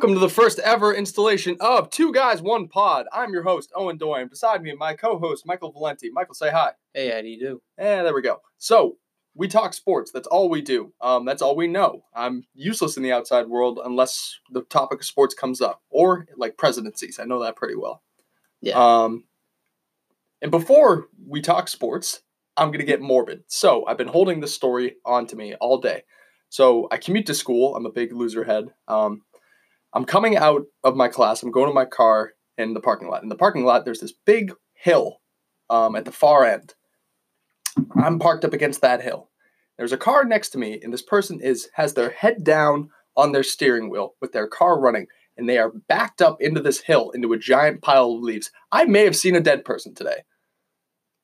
Welcome to the first ever installation of Two Guys, One Pod. I'm your host, Owen Doyen. Beside me, my co host, Michael Valenti. Michael, say hi. Hey, how do you do? And there we go. So, we talk sports. That's all we do. Um, that's all we know. I'm useless in the outside world unless the topic of sports comes up or like presidencies. I know that pretty well. Yeah. Um, and before we talk sports, I'm going to get morbid. So, I've been holding this story onto me all day. So, I commute to school. I'm a big loser head. Um, I'm coming out of my class. I'm going to my car in the parking lot. In the parking lot, there's this big hill um, at the far end. I'm parked up against that hill. There's a car next to me, and this person is has their head down on their steering wheel with their car running, and they are backed up into this hill into a giant pile of leaves. I may have seen a dead person today.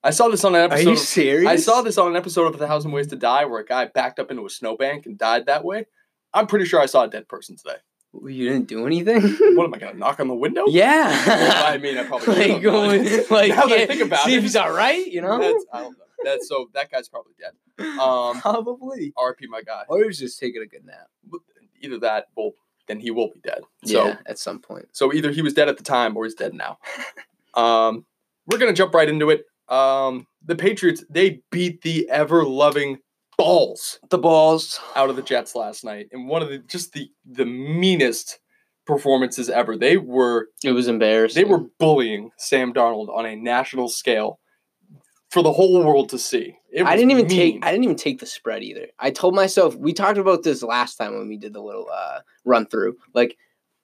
I saw this on an episode. Are you of- serious? I saw this on an episode of A Thousand Ways to Die where a guy backed up into a snowbank and died that way. I'm pretty sure I saw a dead person today. Well, You didn't do anything. What am I gonna knock on the window? yeah. I mean, I probably like going, like Now that I think about see it. if he's all right. You know. That's, I don't know. That's so that guy's probably dead. Um, Probably. RP my guy. Or he was just taking a good nap. Either that, well, then he will be dead. So yeah, at some point. so either he was dead at the time or he's dead now. um, we're gonna jump right into it. Um, the Patriots they beat the ever loving balls The balls. out of the Jets last night and one of the just the the meanest performances ever. They were It was embarrassing. they were bullying Sam Darnold on a national scale for the whole world to see. It I didn't even mean. take. I didn't even take the spread either. I told myself we talked about this last time when we did the little uh, run through. Like,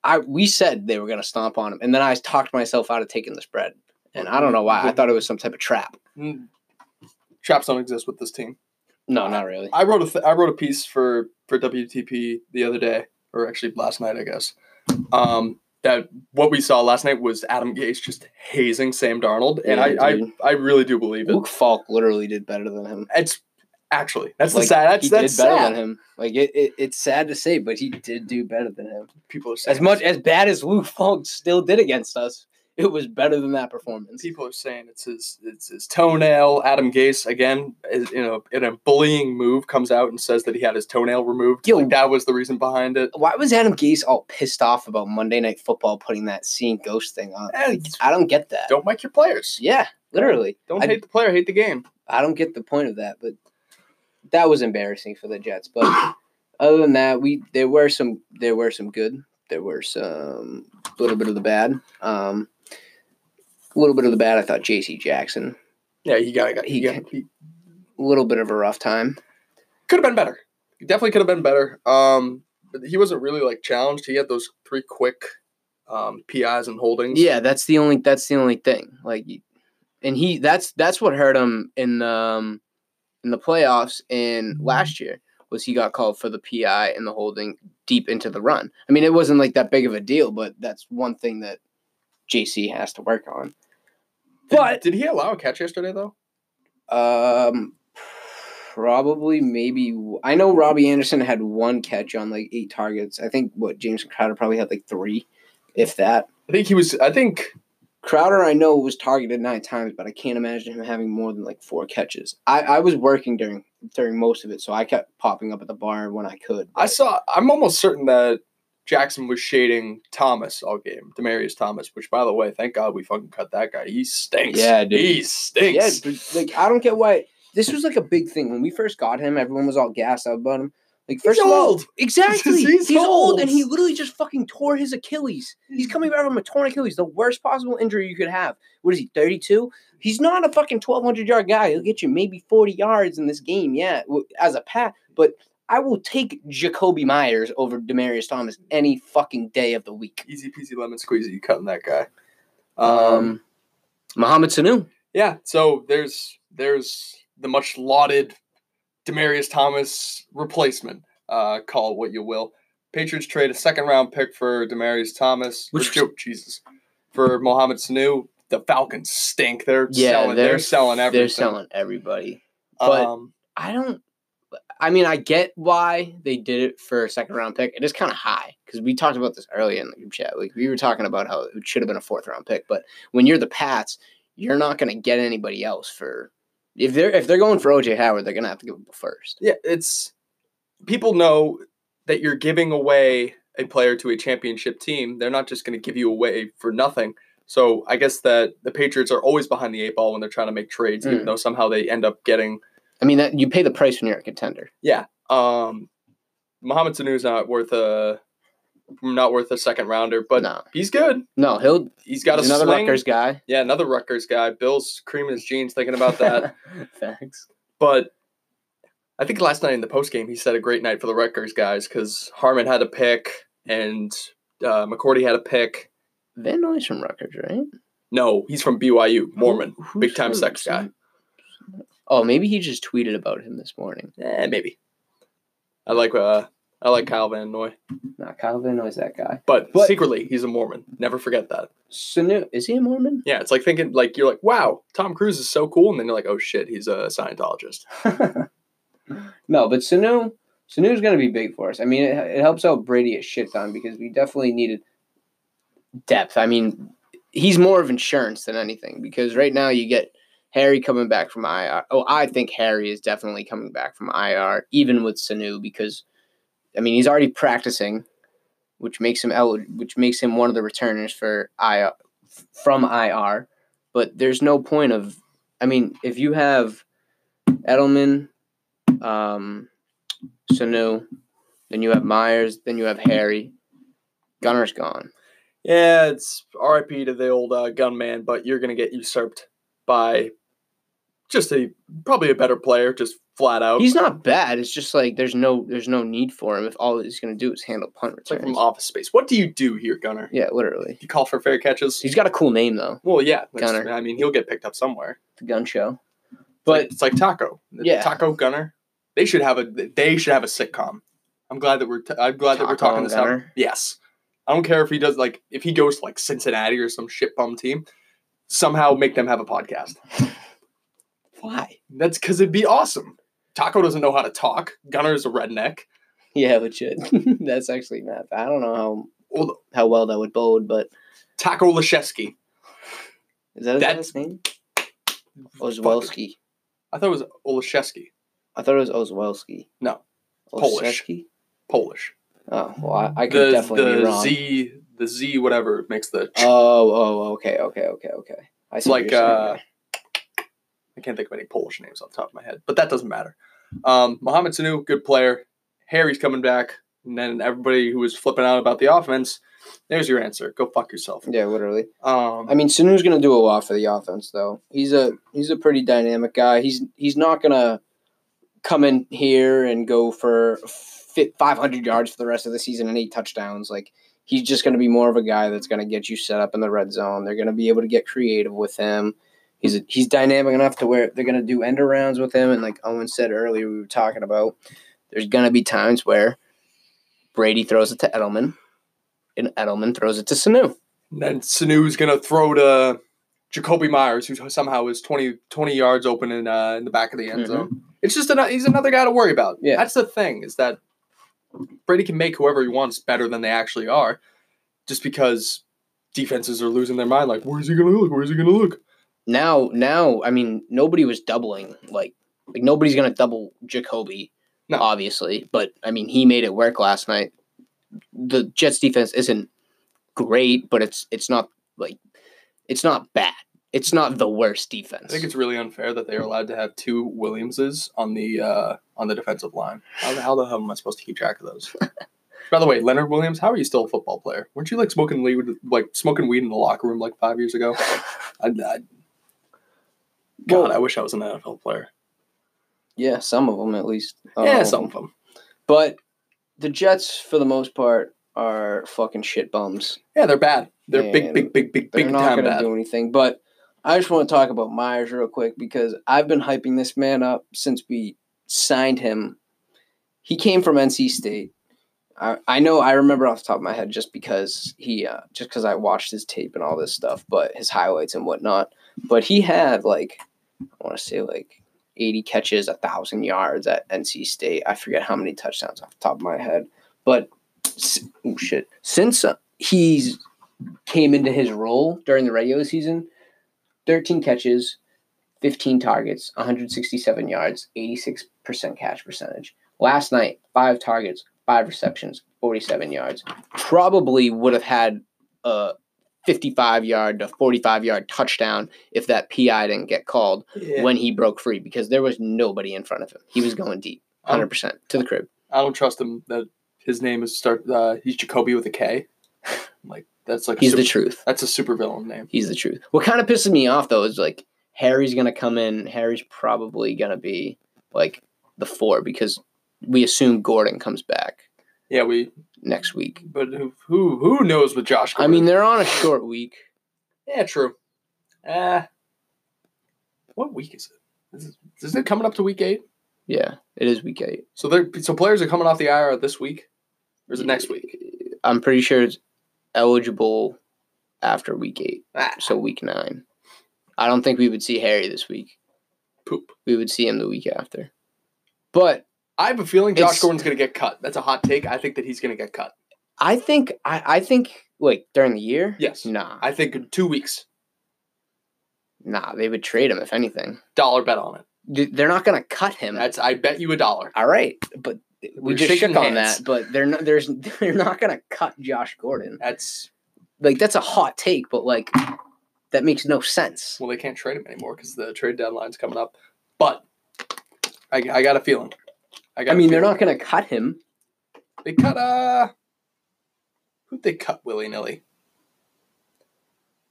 I we said they were gonna stomp on him, and then I talked myself out of taking the spread. And I don't know why. I thought it was some type of trap. Traps don't exist with this team. No, not really. I wrote a th- I wrote a piece for for WTP the other day, or actually last night, I guess. Um, that what we saw last night was Adam Gase just hazing Sam Darnold, and Yeah, I, I dude. I really do believe it. Luke Falk literally did better than him. It's actually that's Like, the sad. That's he that's did better sad. than him. Like it, it, it's sad to say, but he did do better than him. People are As much as bad as Luke Falk still did against us, it was better than that performance. people are saying it's his it's his toenail. Adam Gase again, is, you know, in a bullying move, comes out and says that he had his toenail removed. Yo. like that was the reason behind it. Why was Adam Gase all pissed off about Monday Night Football putting that seeing ghost thing on? Like, I don't get that. Don't mic your players. Yeah, literally. Don't I- hate the player, hate the game. I don't get the point of that, but that was embarrassing for the Jets. But other than that, we there were some there were some good. There were some a little bit of the bad. Um, a little bit of the bad. I thought J.C. Jackson Yeah, he got got He got, a little bit of a rough time. could have been better. He definitely could have been better. Um, but he wasn't really like challenged. He had those three quick um, PIs and holdings. Yeah, that's the only that's the only thing. Like, and he that's that's what hurt him in the um, in the playoffs in last year was he got called for the PI and the holding deep into the run. I mean, it wasn't like that big of a deal, but that's one thing that JC has to work on. But did he allow a catch yesterday though? um, probably maybe I know Robby Anderson had one catch on like eight targets. I think what James Crowder probably had like three, if that. I think he was. I think Crowder, I know, was targeted nine times, but I can't imagine him having more than like four catches. I, I was working during during most of it, so I kept popping up at the bar when I could. I saw. I'm almost certain that Jackson was shading Thomas all game, Demaryius Thomas. Which, by the way, thank God we fucking cut that guy. He stinks. Yeah, dude. he yeah, stinks. but, like I don't get why this was like a big thing when we first got him. Everyone was all gassed out about him. Like first He's of all, old. exactly, He's he's, old. old. and he literally just fucking tore his Achilles. He's coming back from a torn Achilles, the worst possible injury you could have. What is he, thirty two? He's not a fucking twelve hundred yard guy. He'll get you maybe forty yards in this game, yeah, as a pat. But I will take Jakobi Meyers over Demaryius Thomas any fucking day of the week. Easy peasy lemon squeezy. You cutting that guy. Um. Um, Mohamed Sanu. Yeah. So there's there's the much lauded Demaryius Thomas replacement. Uh, call it what you will. Patriots trade a second round pick for Demaryius Thomas. Which- Jo- Jesus for Mohamed Sanu. The Falcons stink. They're Yeah, selling. They're, selling everything. They're selling everybody. but- um, I don't. I mean, I get why they did it for a second round pick. It is kind of high because we talked about this earlier in the group chat. Like we were talking about how it should have been a fourth round pick, but when you're the Pats, you're not going to get anybody else for if they're if they're going for OJ Howard, they're going to have to give him a first. yeah, it's people know that you're giving away a player to a championship team, they're not just going to give you away for nothing. So I guess that the Patriots are always behind the eight ball when they're trying to make trades, even Mm. though somehow they end up getting. I mean, that you pay the price when you're a contender. Yeah, um, Mohamed Sanu's not worth a not worth a second rounder, but no, he's good. no, he'll. He's got he's a another sling. Rutgers guy. Yeah, another Rutgers guy. Bill's creaming his jeans thinking about that. Thanks. but I think last night in the post game he said a great night for the Rutgers guys because Harmon had a pick and uh, McCourty had a pick. Van Noy's from Rutgers, right? No, he's from BYU, Mormon, who's big time sex guy. Oh, maybe he just tweeted about him this morning. Eh, maybe. I like uh, I like Kyle Van Noy, Not Kyle Van Noy's that guy. but, But- secretly he's a Mormon. Never forget that. Sanu, is he a Mormon? Yeah, it's like thinking like you're like, wow, Tom Cruise is so cool, and then you're like, oh shit, he's a Scientologist. no, but Sanu, Sanu's going to be big for us. I mean, it, it helps out Brady a shit ton because we definitely needed depth. I mean, he's more of insurance than anything because right now you get Harry coming back from IR. Oh, I think Harry is definitely coming back from IR, even with Sanu, because I mean he's already practicing, which makes him el- which makes him one of the returners for IR from IR. But there's no point of, I mean, if you have Edelman, um, Sanu, then you have Meyers, then you have Harry. Gunner's gone. Yeah, it's RIP to the old uh, gunman, but you're gonna get usurped by just a probably a better player, just flat out. He's not bad. It's just like there's no there's no need for him if all he's gonna do is handle punt It's like from Office Space. What do you do here, Gunner? yeah, literally. You call for fair catches? He's got a cool name though, well, yeah. Gunner. I mean, he'll get picked up somewhere. the gun show. But But it's like Taco. Yeah. Taco Gunner. They should have a. They should have a sitcom. I'm glad that we're. T- I'm glad that we're talking this out. Yes. I don't care if he does like if he goes to like Cincinnati or some shit bum team. Somehow make them have a podcast. why? That's because it'd be awesome. Taco doesn't know how to talk. Gunner's a redneck. Yeah, legit. That's actually not. I don't know how Well, how well that would bode, but Taco Lashevsky. is that his name? Ozwelski. I thought it was Olszewski. I thought it was Ozwelski. No, Polish. Olszewski? Polish. Oh well, I, I could The definitely be the wrong. Z the Z whatever makes the. Oh, oh, okay, okay, okay, okay. I see what like you're uh, can't think of any Polish names off the top of my head, but that doesn't matter. Um, Mohamed Sanu, good player. Harry's coming back, and then everybody who was flipping out about the offense, there's your answer. Go fuck yourself. yeah, literally. Um, I mean, Sanu's gonna do a lot for the offense, though. He's a he's a pretty dynamic guy. He's he's not gonna come in here and go for fi- 500 yards for the rest of the season and eight touchdowns. Like he's just gonna be more of a guy that's gonna get you set up in the red zone. They're gonna be able to get creative with him. He's a, he's dynamic enough to where they're gonna do end arounds with him. And like Owen said earlier, we were talking about there's gonna be times where Brady throws it to Edelman, and Edelman throws it to Sanu. and then Sanu's gonna throw to Jakobi Meyers, who somehow is 20, 20 yards open in uh, in the back of the end Mhm. zone. It's just an, he's another guy to worry about. Yeah. that's the thing is that Brady can make whoever he wants better than they actually are, just because defenses are losing their mind. Like, where's he gonna look? Where's he gonna look? Now now I mean nobody was doubling like like nobody's gonna double Jakobi, No. obviously. But I mean he made it work last night. The Jets defense isn't great, but it's it's not like it's not bad. It's not the worst defense. I think it's really unfair that they are allowed to have two Williamses on the uh, on the defensive line. How the, how the hell am I supposed to keep track of those? By the way, Leonard Williams, how are you still a football player? Weren't you like smoking weed, like smoking weed in the locker room like five years ago? I, I, God, Well- I wish I was an NFL player. yeah, some of them at least. yeah, Um, some of them. But the Jets, for the most part, are fucking shit bums. Yeah, they're bad. They're big, and big, big, big, They're big not time going to bad. do anything. But I just want to talk about Meyers real quick because I've been hyping this man up since we signed him. He came from NC State. I, I know I remember off the top of my head just because he uh, just because I watched his tape and all this stuff, but his highlights and whatnot. But he had like I want to say like eighty catches, a thousand yards at NC State. I forget how many touchdowns off the top of my head, but oh shit, since uh, he's came into his role during the regular season 13 catches, 15 targets, 167 yards, 86% catch percentage. Last night, five targets, five receptions, 47 yards. Probably would have had a 55 yard to 45 yard touchdown if that PI didn't get called Yeah. when he broke free because there was nobody in front of him. He was going deep, 100% to the crib. I don't trust him that his name is start. Uh, he's Jakobi with a K. like that's like He's super, the truth. That's a super villain name. He's the truth. What kind of pisses me off though is like Harry's gonna come in. Harry's probably gonna be like the four because we assume Gordon comes back Yeah, we. next week. But who who, who knows with Josh? I mean, they're on a short week. yeah, true. Uh, what week is it? Is, it? is it coming up to week eight? Yeah, it is week eight. So they're so players are coming off the IR this week, or is it next week? I'm pretty sure it's eligible after week eight, Ah, so week nine. I don't think we would see Harry this week. poop. We would see him the week after. But I have a feeling Josh Gordon's going to get cut. That's a hot take. I think that he's going to get cut. I think I, I think like during the year, Yes. nah, I think in two weeks. nah, they would trade him if anything. Dollar bet on it. They're not gonna cut him. That's I bet you a dollar. All right, but we We're just shook on that. But they're not. There's they're not gonna cut Josh Gordon. That's Like that's a hot take, but like that makes no sense. well, they can't trade him anymore because the trade deadline's coming up. But I, I got a feeling. I. I mean, they're not gonna cut him. They cut uh. Who'd they cut willy nilly?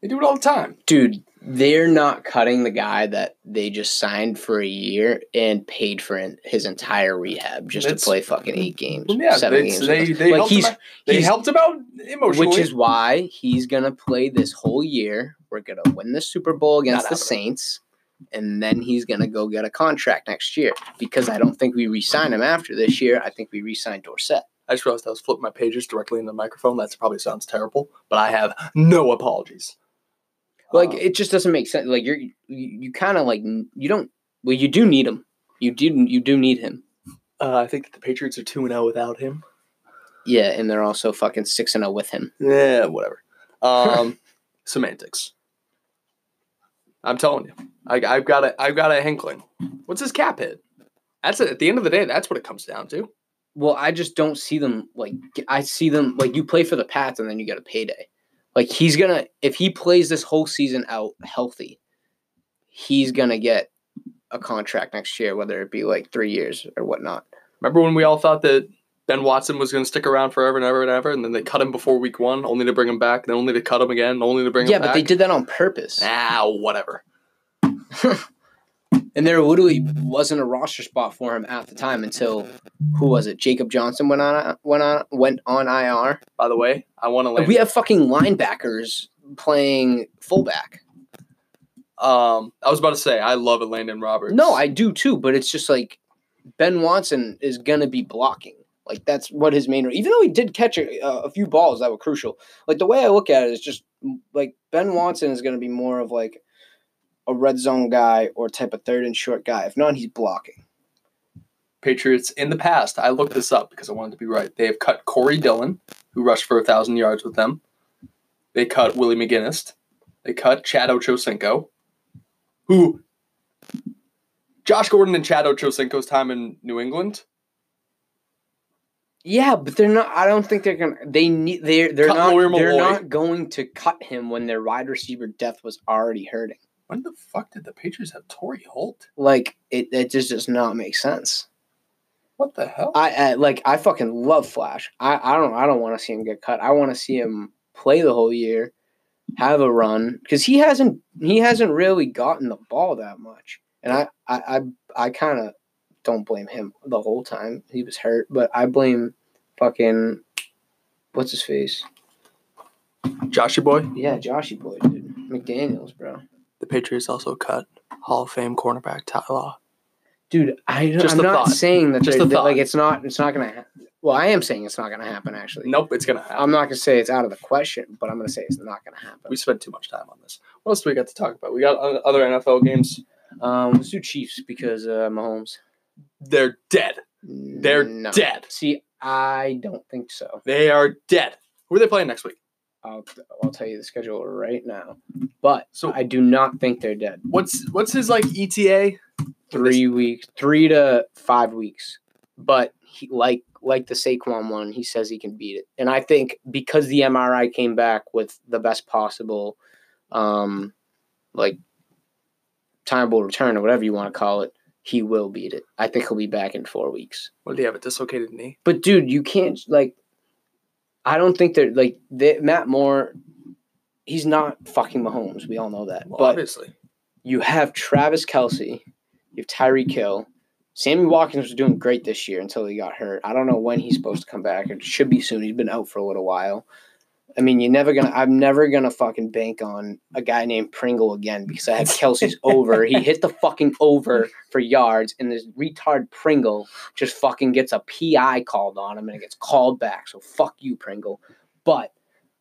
They do it all the time. Dude, they're not cutting the guy that they just signed for a year and paid for in, his entire rehab just That's- to play fucking eight games, Yeah, seven they, games. they, they like helped he's, him out. They he's- helped him out emotionally. which is why he's gonna play this whole year. We're gonna win the Super Bowl against the happening. Saints, and then he's gonna go get a contract next year. Because I don't think we re-sign him after this year. I think we re-sign Dorsett. I just realized I was flipping my pages directly in the microphone. That probably sounds terrible, but I have no apologies. Like Uh, it just doesn't make sense. Like you're you, you kind of like you don't. Well, you do need him. You do you do need him. uh, I think that the Patriots are two and zero without him. Yeah, and they're also fucking six and zero with him. Yeah, whatever. Um, semantics. I'm telling you, I, I've got a, I've got a hinkling. What's his cap hit? That's it. At the end of the day, that's what it comes down to. Well, I just don't see them like I see them like you play for the Pats and then you get a payday. Like he's gonna if he plays this whole season out healthy, he's gonna get a contract next year, whether it be like three years or whatnot. Remember when we all thought that Ben Watson was going to stick around forever and ever and ever, and then they cut him before week one, only to bring him back, then only to cut him again, only to bring yeah, him back. Yeah, but they did that on purpose. Ah, whatever. And there literally wasn't a roster spot for him at the time until who was it? Jacob Johnson went on went on went on IR. By the way, I want to. We have fucking linebackers playing fullback. um, I was about to say I love it, Landon Roberts. No, I do too, but it's just like Ben Watson is gonna be blocking. Like that's what his main. Even though he did catch a, a few balls that were crucial. Like the way I look at it is just like Ben Watson is gonna be more of like a red zone guy or type of third and short guy. If not, he's blocking. Patriots in the past. I looked this up because I wanted to be right. They have cut Corey Dillon, who rushed for a thousand yards with them. They cut Willie McGinest. They cut Chad Ochocinco, who Josh Gordon and Chad Ochocinco's time in New England. Yeah, but they're not. I don't think they're gonna. They need. They're they're Cut not. They're not going to cut him when their wide receiver depth was already hurting. When the fuck did the Patriots have Torry Holt? Like it. It just does not make sense. What the hell? I, I like. I fucking love Flash. I. I don't. I don't want to see him get cut. I want to see him play the whole year, have a run because he hasn't. He hasn't really gotten the ball that much, and I. I. I, I kind of don't blame him the whole time. He was hurt, but I blame fucking. What's his face? Joshy boy. Yeah, Joshy boy, dude. McDaniels, bro. The Patriots also cut Hall of Fame cornerback Ty Law. Dude, I, I'm not thought. saying that, Just they're- that, like it's not it's not gonna happen. Well, I am saying it's not gonna happen actually. Nope, it's gonna happen. I'm not gonna say it's out of the question, but I'm gonna say it's not gonna happen. we spent too much time on this. What else do we got to talk about? We got other NFL games. Um, let's do Chiefs because uh, Mahomes. They're dead. They're No. dead. See, I don't think so. They are dead. Who are they playing next week? I'll I'll tell you the schedule right now, but So I do not think they're dead. what's what's his like ETA? Three weeks, three to five weeks. But he, like like the Saquon one, he says he can beat it. And I think because the MRI came back with the best possible, um, like timeable return or whatever you want to call it, he will beat it. I think he'll be back in four weeks. What do you have? A dislocated knee? But dude, you can't like. I don't think they're like they, Matt Moore. He's not fucking Mahomes. We all know that. Well, but obviously. you have Travis Kelce, you have Tyreek Hill, Sammy Watkins was doing great this year until he got hurt. I don't know when he's supposed to come back. It should be soon. He's been out for a little while. I mean, you're never gonna. I'm never gonna fucking bank on a guy named Pringle again because I had Kelce's over. He hit the fucking over for yards, and this retard Pringle just fucking gets a PI called on him, and it gets called back. So fuck you, Pringle. But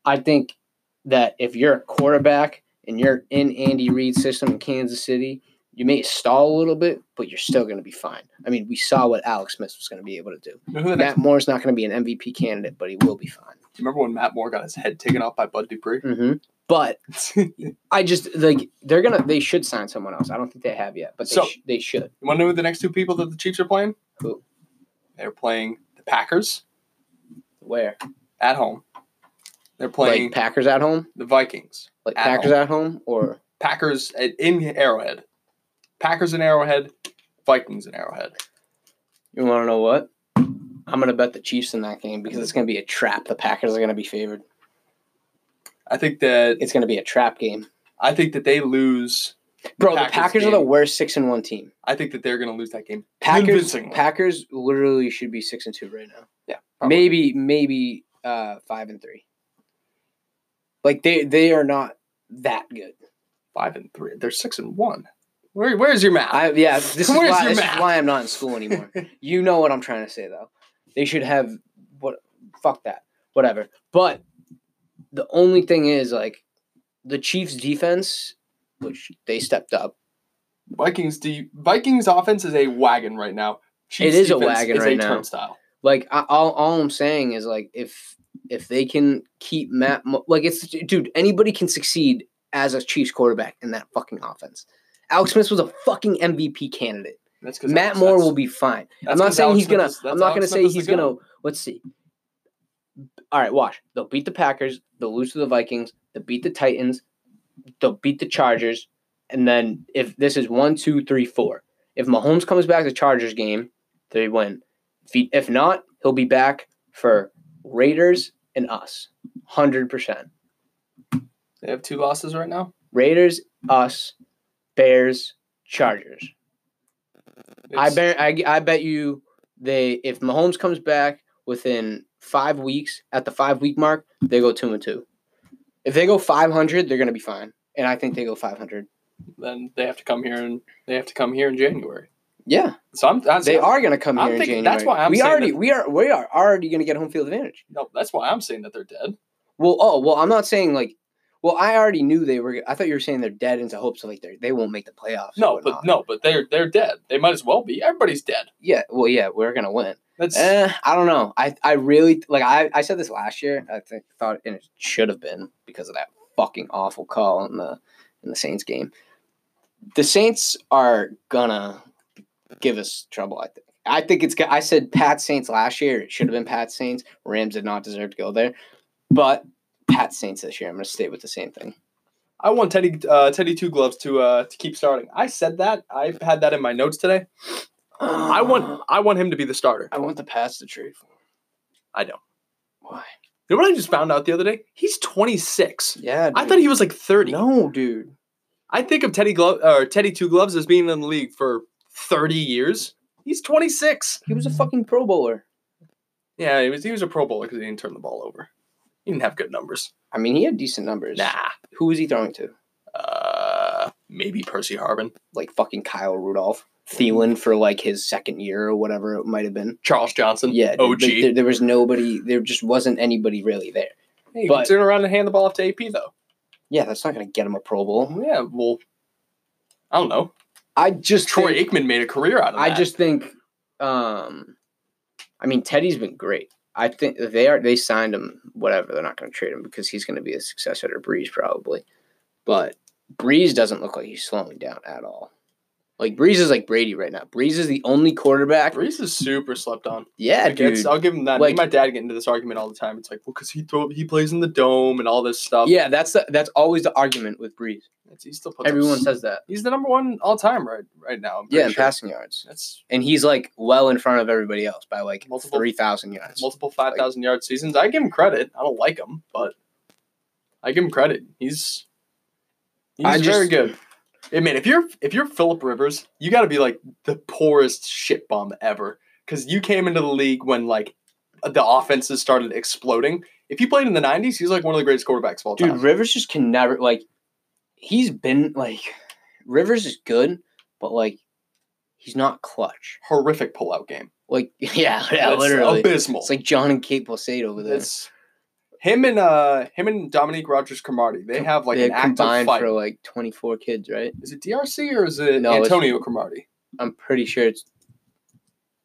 I think that if you're a quarterback and you're in Andy Reid's system in Kansas City, you may stall a little bit, but you're still going to be fine. I mean, we saw what Alex Smith was going to be able to do. You know who the next, Matt Moore's not going to be an MVP candidate, but he will be fine. do you remember when Matt Moore got his head taken off by Bud Dupree? hmm But I just like they're gonna they should sign someone else. I don't think they have yet, but they, So- sh- they should. You want to know who the next two people that the Chiefs are playing? Who? They're playing the Packers Where at home. They're playing like Packers at home, the Vikings. like At Packers home. at home, or Packers at, in Arrowhead. Packers in Arrowhead. Vikings in Arrowhead. you want to know what? I'm gonna bet the Chiefs in that game because it's gonna be a trap. The Packers are gonna be favored. I think that It's gonna be a trap game, I think that they lose. bro. Packers the Packers are the worst six and one team. I think that they're going to lose that game. Packers Packers literally should be six and two right now. Yeah, probably. Maybe maybe uh five and three. Like they they are not that good. five and three. They're six and one. Where, where's your math? I yeah, this is Where's why your this is why I'm not in school anymore. you know what I'm trying to say though. They should have what fuck that. Whatever. But the only thing is like the Chiefs defense, which they stepped up. Vikings. De- Vikings offense is a wagon right now. Chiefs is a wagon is right a now. Turnstile. Like I, all, all I'm saying is like if if they can keep Matt Mo- like it's dude anybody can succeed as a Chiefs quarterback in that fucking offense. Alex Smith was a fucking MVP candidate. That's Matt Moore will be fine. I'm not saying he's gonna. I'm not gonna say he's gonna. Let's see. All right, watch. They'll beat the Packers. They'll lose to the Vikings. They'll beat the Titans. They'll beat the Chargers. And then if this is one, two, three, four. If Mahomes comes back to the Chargers game, they win. If, he, if not, he'll be back for Raiders and us. Hundred percent. They have two losses right now. Raiders, us, Bears, Chargers. I bet I, I bet you they if Mahomes comes back within five weeks at the five week mark, they go two and two. If they go five hundred, they're gonna be fine. And I think they go five hundred. Then they have to come here and they have to come here in January. Yeah, So I'm. I'm they are gonna come I'm here in January. that's why I'm we saying already that- we are we are already gonna get home field advantage. No, that's why I'm saying that they're dead. Well, oh well, I'm not saying like. Well, I already knew they were. I thought you were saying they're dead into hopes of like they they won't make the playoffs. No, but no, but they're they're dead. They might as well be. Everybody's dead. Yeah, well, yeah, we're gonna win. That's Eh, I don't know. I I really like I, I said this last year. I think thought and it should have been because of that fucking awful call in the in the Saints game. The Saints are gonna give us trouble. I think. I think it's. I said Pat Saints last year. It should have been Pat Saints. Rams did not deserve to go there, but Pat Saints this year. I'm gonna stay with the same thing. I want Teddy uh, Teddy Two Gloves to uh, to keep starting. I said that. I've had that in my notes today. I want I want him to be the starter. I want the Pats to trade for. him. I don't. Why? You know what I just found out the other day? He's 26. Yeah, I thought he was like 30. No, dude. I think of Teddy Glove or Teddy Two Gloves as being in the league for 30 years. He's 26. He was a fucking Pro Bowler. Yeah, he was he was a Pro Bowler because he didn't turn the ball over. He didn't have good numbers. I mean, he had decent numbers. Nah. Who was he throwing to? Uh, maybe Percy Harvin, Like fucking Kyle Rudolph. Thielen for like his second year or whatever it might have been. Charles Johnson. Yeah, OG. There, there was nobody. There just wasn't anybody really there. Hey, but- turn around and hand the ball off to AP though. Yeah, that's not going to get him a Pro Bowl. Yeah, well, I don't know. I just Troy think, Aikman made a career out of that. I just think. Um, I mean, Teddy's been great. I think they are. They signed him. Whatever. They're not going to trade him because he's going to be a successor to Brees probably. But Brees doesn't look like he's slowing down at all. Like Brees is like Brady right now. Brees is the only quarterback. Brees is super slept on. Yeah, Like, dude. I'll give him that. Me Like- and my dad get into this argument all the time. It's like, well, because he throw he plays in the dome and all this stuff. Yeah, that's the, that's always the argument with Brees. It's, he still up Everyone s- says that. he's the number one all time right right now. Yeah, in sure. passing yards, That's and he's like well in front of everybody else by like Multiple- three thousand yards. multiple five thousand yard seasons. I give him credit. I don't like him, but I give him credit. He's he's I very just- good. I mean, if you're if you're Philip Rivers, you got to be like the poorest shit bum ever because you came into the league when like the offenses started exploding. If you played in the '90s, he's like one of the greatest quarterbacks of all time. Dude. Rivers just can never like. He's been like, Rivers is good, but like, he's not clutch. Horrific pullout game. Like, yeah, yeah, It's literally. abysmal. It's like Jon and Kate Plus 8 over there. It's him and uh him and Dominique Rodgers Cromartie. They have like they an active combined fight. for like twenty four kids, right? Is it DRC or is it No, Antonio Cromartie? I'm pretty sure it's.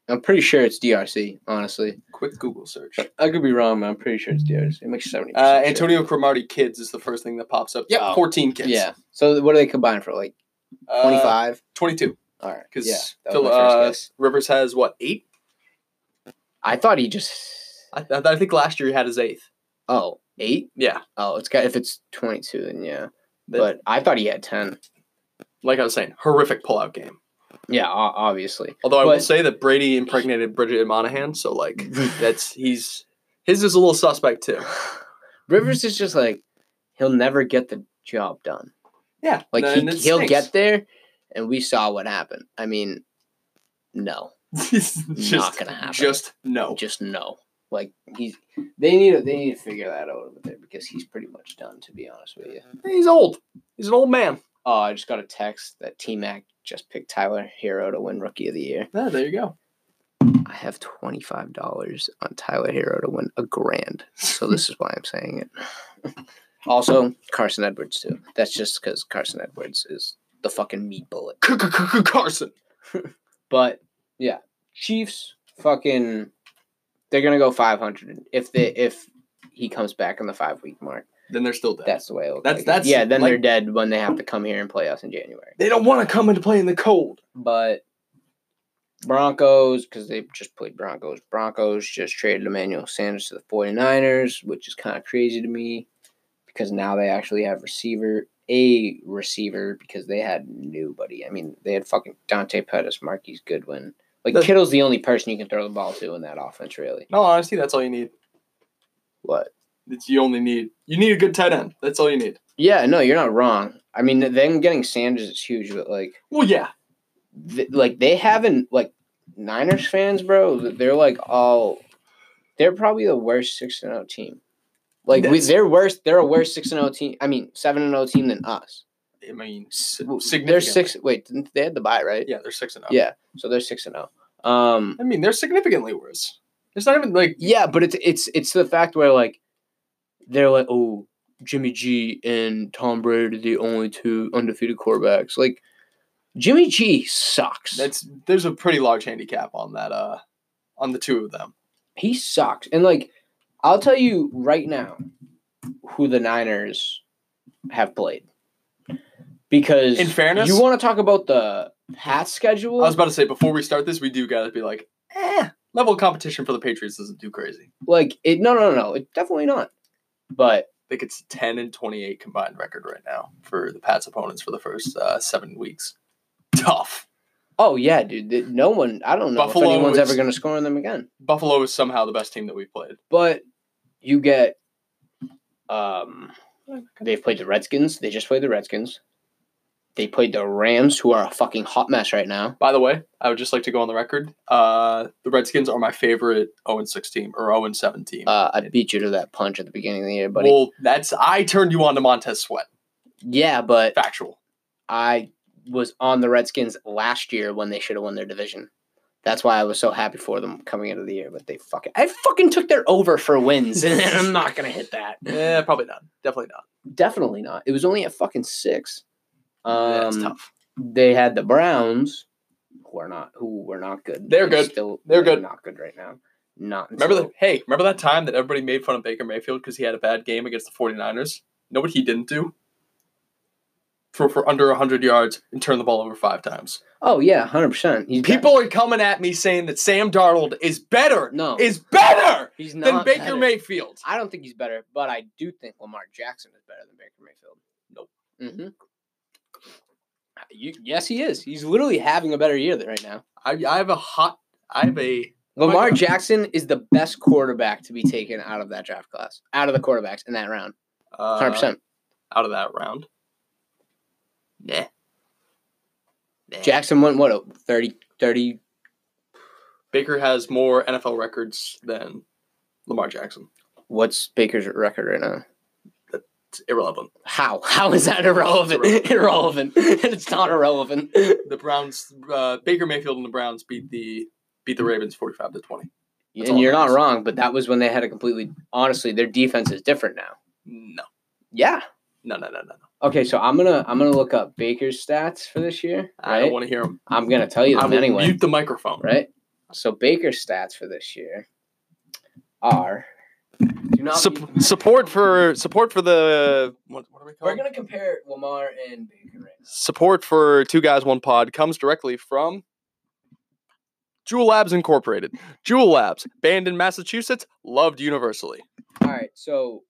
I'm pretty sure it's DRC. Honestly, Quick Google search. I could be wrong, but I'm pretty sure it's DRC. It makes seventy. Uh, Antonio Cromartie kids is the first thing that pops up. Yeah, Oh. 14 kids. Yeah. So what do they combine for? Like Uh, twenty five. 22. All right. Because yeah, my uh. Rivers has what, eight? I thought he just. I, I I think last year he had his eighth. Oh, eight. Yeah. Oh, it's got if it's twenty two, then yeah. That- But I thought he had ten. like I was saying, horrific pullout game. Yeah, obviously. Although I will say that Brady impregnated Bridget Moynahan, so like that's he's his is a little suspect too. Rivers is just like he'll never get the job done. Yeah, Like he, he'll stinks. get there, and we saw what happened. I mean, no, It's Not gonna happen. Just no. just no. Like he's they need to they need to figure that out over there because he's pretty much done. To be honest with you. He's old. He's an old man. Oh, I just got a text that T Mac just picked Tyler Herro to win Rookie of the Year. Yeah, there you go. I have twenty five dollars on Tyler Herro to win a grand. So this is why I'm saying it. Also, Carson Edwards too. That's just because Carson Edwards is the fucking meat bullet. Carson. But yeah, Chiefs fucking they're gonna go five hundred if they hmm. if he comes back on the five week mark. Then they're still dead. That's the way it looks. That's- like. that's yeah. Then like- they're dead when they have to come here and play us in January. they don't want to come into play in the cold. But Broncos, because they just played Broncos. Broncos just traded Emmanuel Sanders to the 49ers, which is kind of crazy to me because now they actually have receiver a receiver because they had nobody. I mean, they had fucking Dante Pettis, Marquise Goodwin. Like That's- Kittle's the only person you can throw the ball to in that offense, really. No, honestly, that's all you need. What? It's you only need you need a good tight end. That's all you need. Yeah, no, you're not wrong. I mean, them getting Sanders is huge, but like, Well, yeah. th- like they haven't like Niners fans, bro. They're like all they're probably the worst six and zero team. Like we, they're worse. They're a worse six and zero team. I mean, seven and zero team than us. I mean, They're six. Wait, didn't they had the buy right? Yeah, they're six and zero. Yeah, so they're six and zero. Um, I mean, they're significantly worse. It's not even like yeah, but it's it's it's the fact where like they're like, oh, Jimmy G and Tom Brady are the only two undefeated quarterbacks. Like Jimmy G sucks. that's there's a pretty large handicap on that. Uh, on the two of them. he sucks. And like, I'll tell you right now who the Niners have played. Because In fairness- you want to talk about the Pats schedule? I was about to say before we start this, we do gotta be like, eh, level of competition for the Patriots isn't too crazy. like it. No, no, no, no, it definitely not. But I think it's ten and twenty eight combined record right now for the Pats opponents for the first uh, seven weeks. Tough. oh yeah, dude, no one. I don't know Buffalo if anyone's is- ever going to score on them again. Buffalo is somehow the best team that we've played. But you get, um, they've played the Redskins. They just played the Redskins. They played the Rams, who are a fucking hot mess right now. By the way, I would just like to go on the record. Uh, the Redskins are my favorite 0 6 team or 0 7 team. Uh, I beat you to that punch at the beginning of the year, buddy. well, that's I turned you on to Montez Sweat. yeah, but Factual. I was on the Redskins last year when they should have won their division. That's why I was so happy for them coming into the year, but they fucking I fucking took their over for wins, and I'm not gonna hit that. Yeah, probably not. Definitely not. Definitely not. It was only at fucking six. Um, yeah, it's tough. They had the Browns, who are not who were not good. They're good. Still, They're good. Not good right now. Not Remember until- that? Hey, remember that time that everybody made fun of Baker Mayfield because he had a bad game against the 49ers? You know what he didn't do? for, for under 100 yards and turn the ball over five times. Oh yeah, hundred percent. He's People are coming at me saying that Sam Darnold is better, No. is better he's than not Baker better. Mayfield. I don't think he's better, but I do think Lamar Jackson is better than Baker Mayfield. Nope. Mm-hmm. You, yes, he is. He's literally having a better year than right now. I, I have a hot, I have a, Lamar Jackson is the best quarterback to be taken out of that draft class, out of the quarterbacks in that round. uh, Hundred percent. out of that round. Nah. Nah. Jackson went what 30, 30 Baker has more NFL records than Lamar Jackson. What's Baker's record right now? Irrelevant. How? How is that irrelevant? irrelevant. it's not irrelevant. The Browns, uh, Baker Mayfield and the Browns beat the beat the Ravens forty five to twenty. That's and you're not wrong, but that was when they had a completely honestly, their defense is different now. No, Yeah. no, no, no, no. no. Okay, so I'm gonna I'm gonna look up Baker's stats for this year. I don't want to hear him. I'm gonna tell you them anyway. mute the microphone. Right? So Baker's stats for this year are do not Sup- be- support for support for the what, what are we calling? We're gonna compare Lamar and Baker right now. Support for Two Guys One Pod comes directly from Juul Labs Incorporated. Juul Labs, banned in Massachusetts, loved universally. All right, so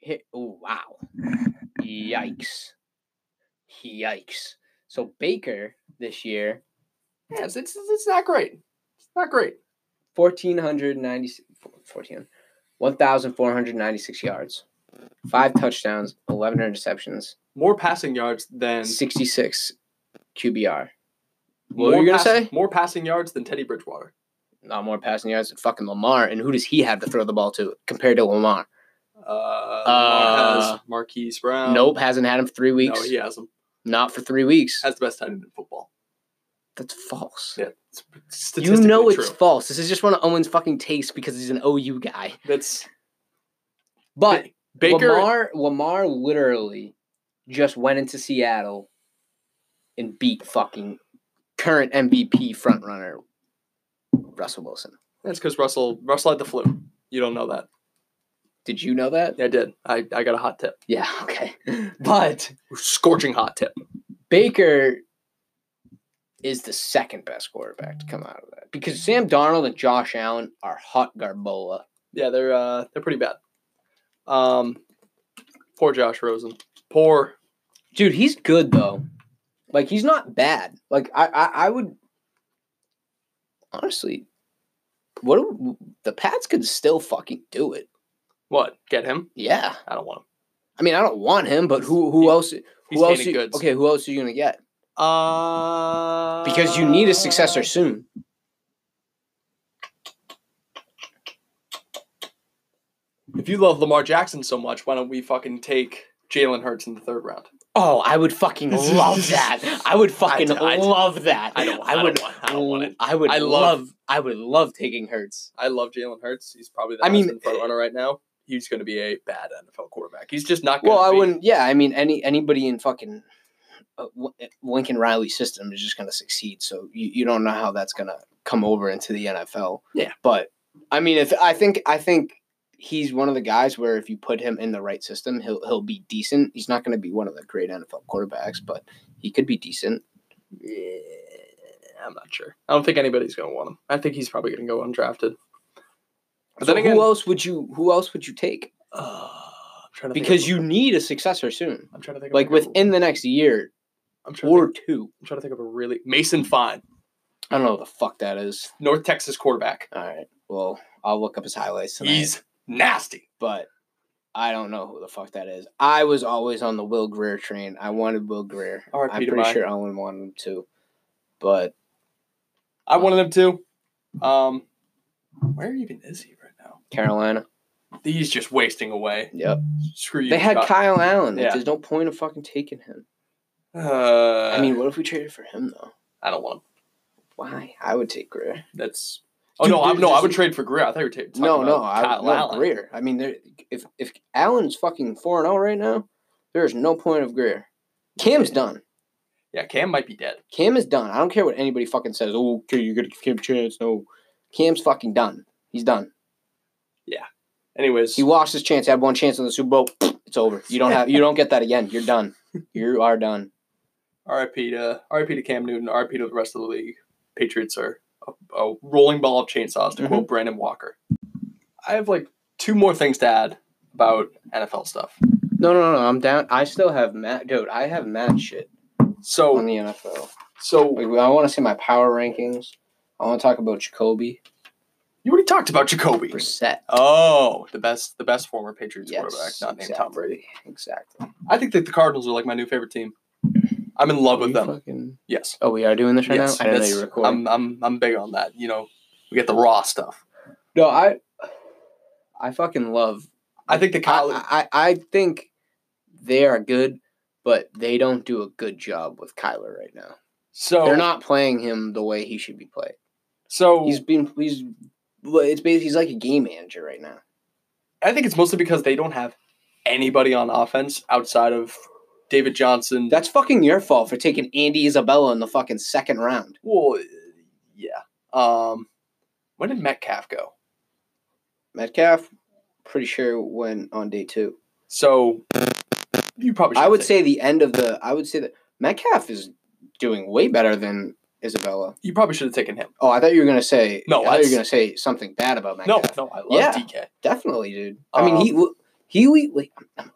hit. Oh wow! Yikes! Yikes! So Baker this year, Yes, it's it's not great. It's not great. fourteen hundred ninety, fourteen, one thousand four hundred ninety six yards, five touchdowns, eleven interceptions, More passing yards than sixty six QBR. more What were you gonna pass- say? More passing yards than Teddy Bridgewater. Not more passing yards than fucking Lamar. And who does he have to throw the ball to compared to Lamar? Uh, Lamar Uh, has Marquise Brown. nope, hasn't had him for three weeks. No, he has him. Not for three weeks. Has the best tight end in football. That's false. Yeah, it's You know true. it's false. This is just one of Owen's fucking tastes because he's an OU guy. That's But Baker. Lamar, Lamar literally just went into Seattle and beat fucking current MVP frontrunner Russell Wilson. That's because Russell Russell had the flu. You don't know that. Did you know that? Yeah, I did. I, I got a hot tip. Yeah, okay. But Scorching hot tip. Baker is the second best quarterback to come out of that because Sam Darnold and Josh Allen are hot garbola. Yeah, they're uh they're pretty bad. Um, poor Josh Rosen. Poor. Dude, he's good though. Like he's not bad. Like I I, I would honestly what do- the Pats could still fucking do it. What? Get him? Yeah. I don't want him. I mean, I don't want him, but who who else who else you, goods. Okay, who else are you to get? Uh, Because you need a successor soon. If you love Lamar Jackson so much, why don't we fucking take Jalen Hurts in the third round? Oh, I would fucking love that. I would fucking I- I- love that. I don't- I I don't would. want- I don't want it. I would I love, love- I would love taking Hurts. I love Jalen Hurts. He's probably the I mean- front runner right now. He's going to be a bad NFL quarterback. He's just not going Well, I be. wouldn't. Yeah, I mean, any anybody in fucking Lin- Lincoln Riley system is just going to succeed. So you, you don't know how that's going to come over into the NFL. Yeah. but I mean, if I think I think he's one of the guys where if you put him in the right system, he'll he'll be decent. He's not going to be one of the great NFL quarterbacks, but he could be decent. Yeah, I'm not sure. I don't think anybody's going to want him. I think he's probably going to go undrafted. But So then again, who else would you who else would you take? uh, I'm trying to Because of- you need a successor soon, I'm trying to think like within the next year I'm trying, to or think, two. I'm trying to think of a really Mason Fine, I don't know what the fuck that is. North Texas quarterback. All right, well, I'll look up his highlights tonight. He's nasty. but I don't know who the fuck that is. I was always on the Will Grier train. I wanted Will Grier. R.I.P. I'm to pretty mine. sure Owen wanted him too. But I wanted him to. Um, where even is he right now? Carolina. He's just wasting away. Yep. Screw you. They had. Kyle Allen. Yeah. There's no point of fucking taking him. Uh, I mean, what if we traded for him though? I don't want him. Why? I would take Grier. That's. Oh Dude, no, I'm, no, I would trade for Grier. I thought you were ta- talking No, no, about I Kyle no, Allen. Grier. I mean, there. If if Allen's fucking four and zero right now, there's no point of Grier. Cam's done. Yeah, Cam might be dead. Cam is done. I don't care what anybody fucking says. Oh, okay, you gotta give Cam a chance. No, Cam's fucking done. He's done. Yeah. Anyways, He lost his chance. He Had one chance in the Super Bowl. It's over. You don't have. You don't get that again. You're done. You are done. R.I.P. to R.I.P. to Cam Newton. R.I.P. to the rest of the league. Patriots are a, a rolling ball of chainsaws, to quote mhm. Brandon Walker. I have like two more things to add about NFL stuff. No, no, no, no. I'm down. I still have Matt. Dude, I have mad shit on So, the NFL. so Like, I want to see my power rankings. I want to talk about Jacoby you already talked about Jacoby. Brissett. Oh, the best, the best former Patriots Yes, quarterback, not named exactly. Tom Brady. Exactly. I think that the Cardinals are like my new favorite team. I'm in love with them. fucking- Yes. Oh, we are doing this right yes. now. I know that's- you were recording. I'm, I'm, I'm big on that. You know, we get the raw stuff. no, I, I fucking love. I think the I, college. I, I think they are good, but they don't do a good job with Kyler right now. so They're not playing him the way he should be played. So He's been he's it's basically he's like a game manager right now. I think it's mostly because they don't have anybody on offense outside of David Johnson. That's fucking your fault for taking Andy Isabella in the fucking second round. well, yeah. Um, when did Metcalf go? Metcalf, pretty sure went on day two. So you probably. Should I would take- say the end of the. I would say that Metcalf is doing way better than Isabella. you probably should have taken him. Oh, I thought you were gonna say. No, I thought you were gonna say something bad about Metcalf. no, no, I love Yeah. DK. definitely, dude. I mean, he Um, he like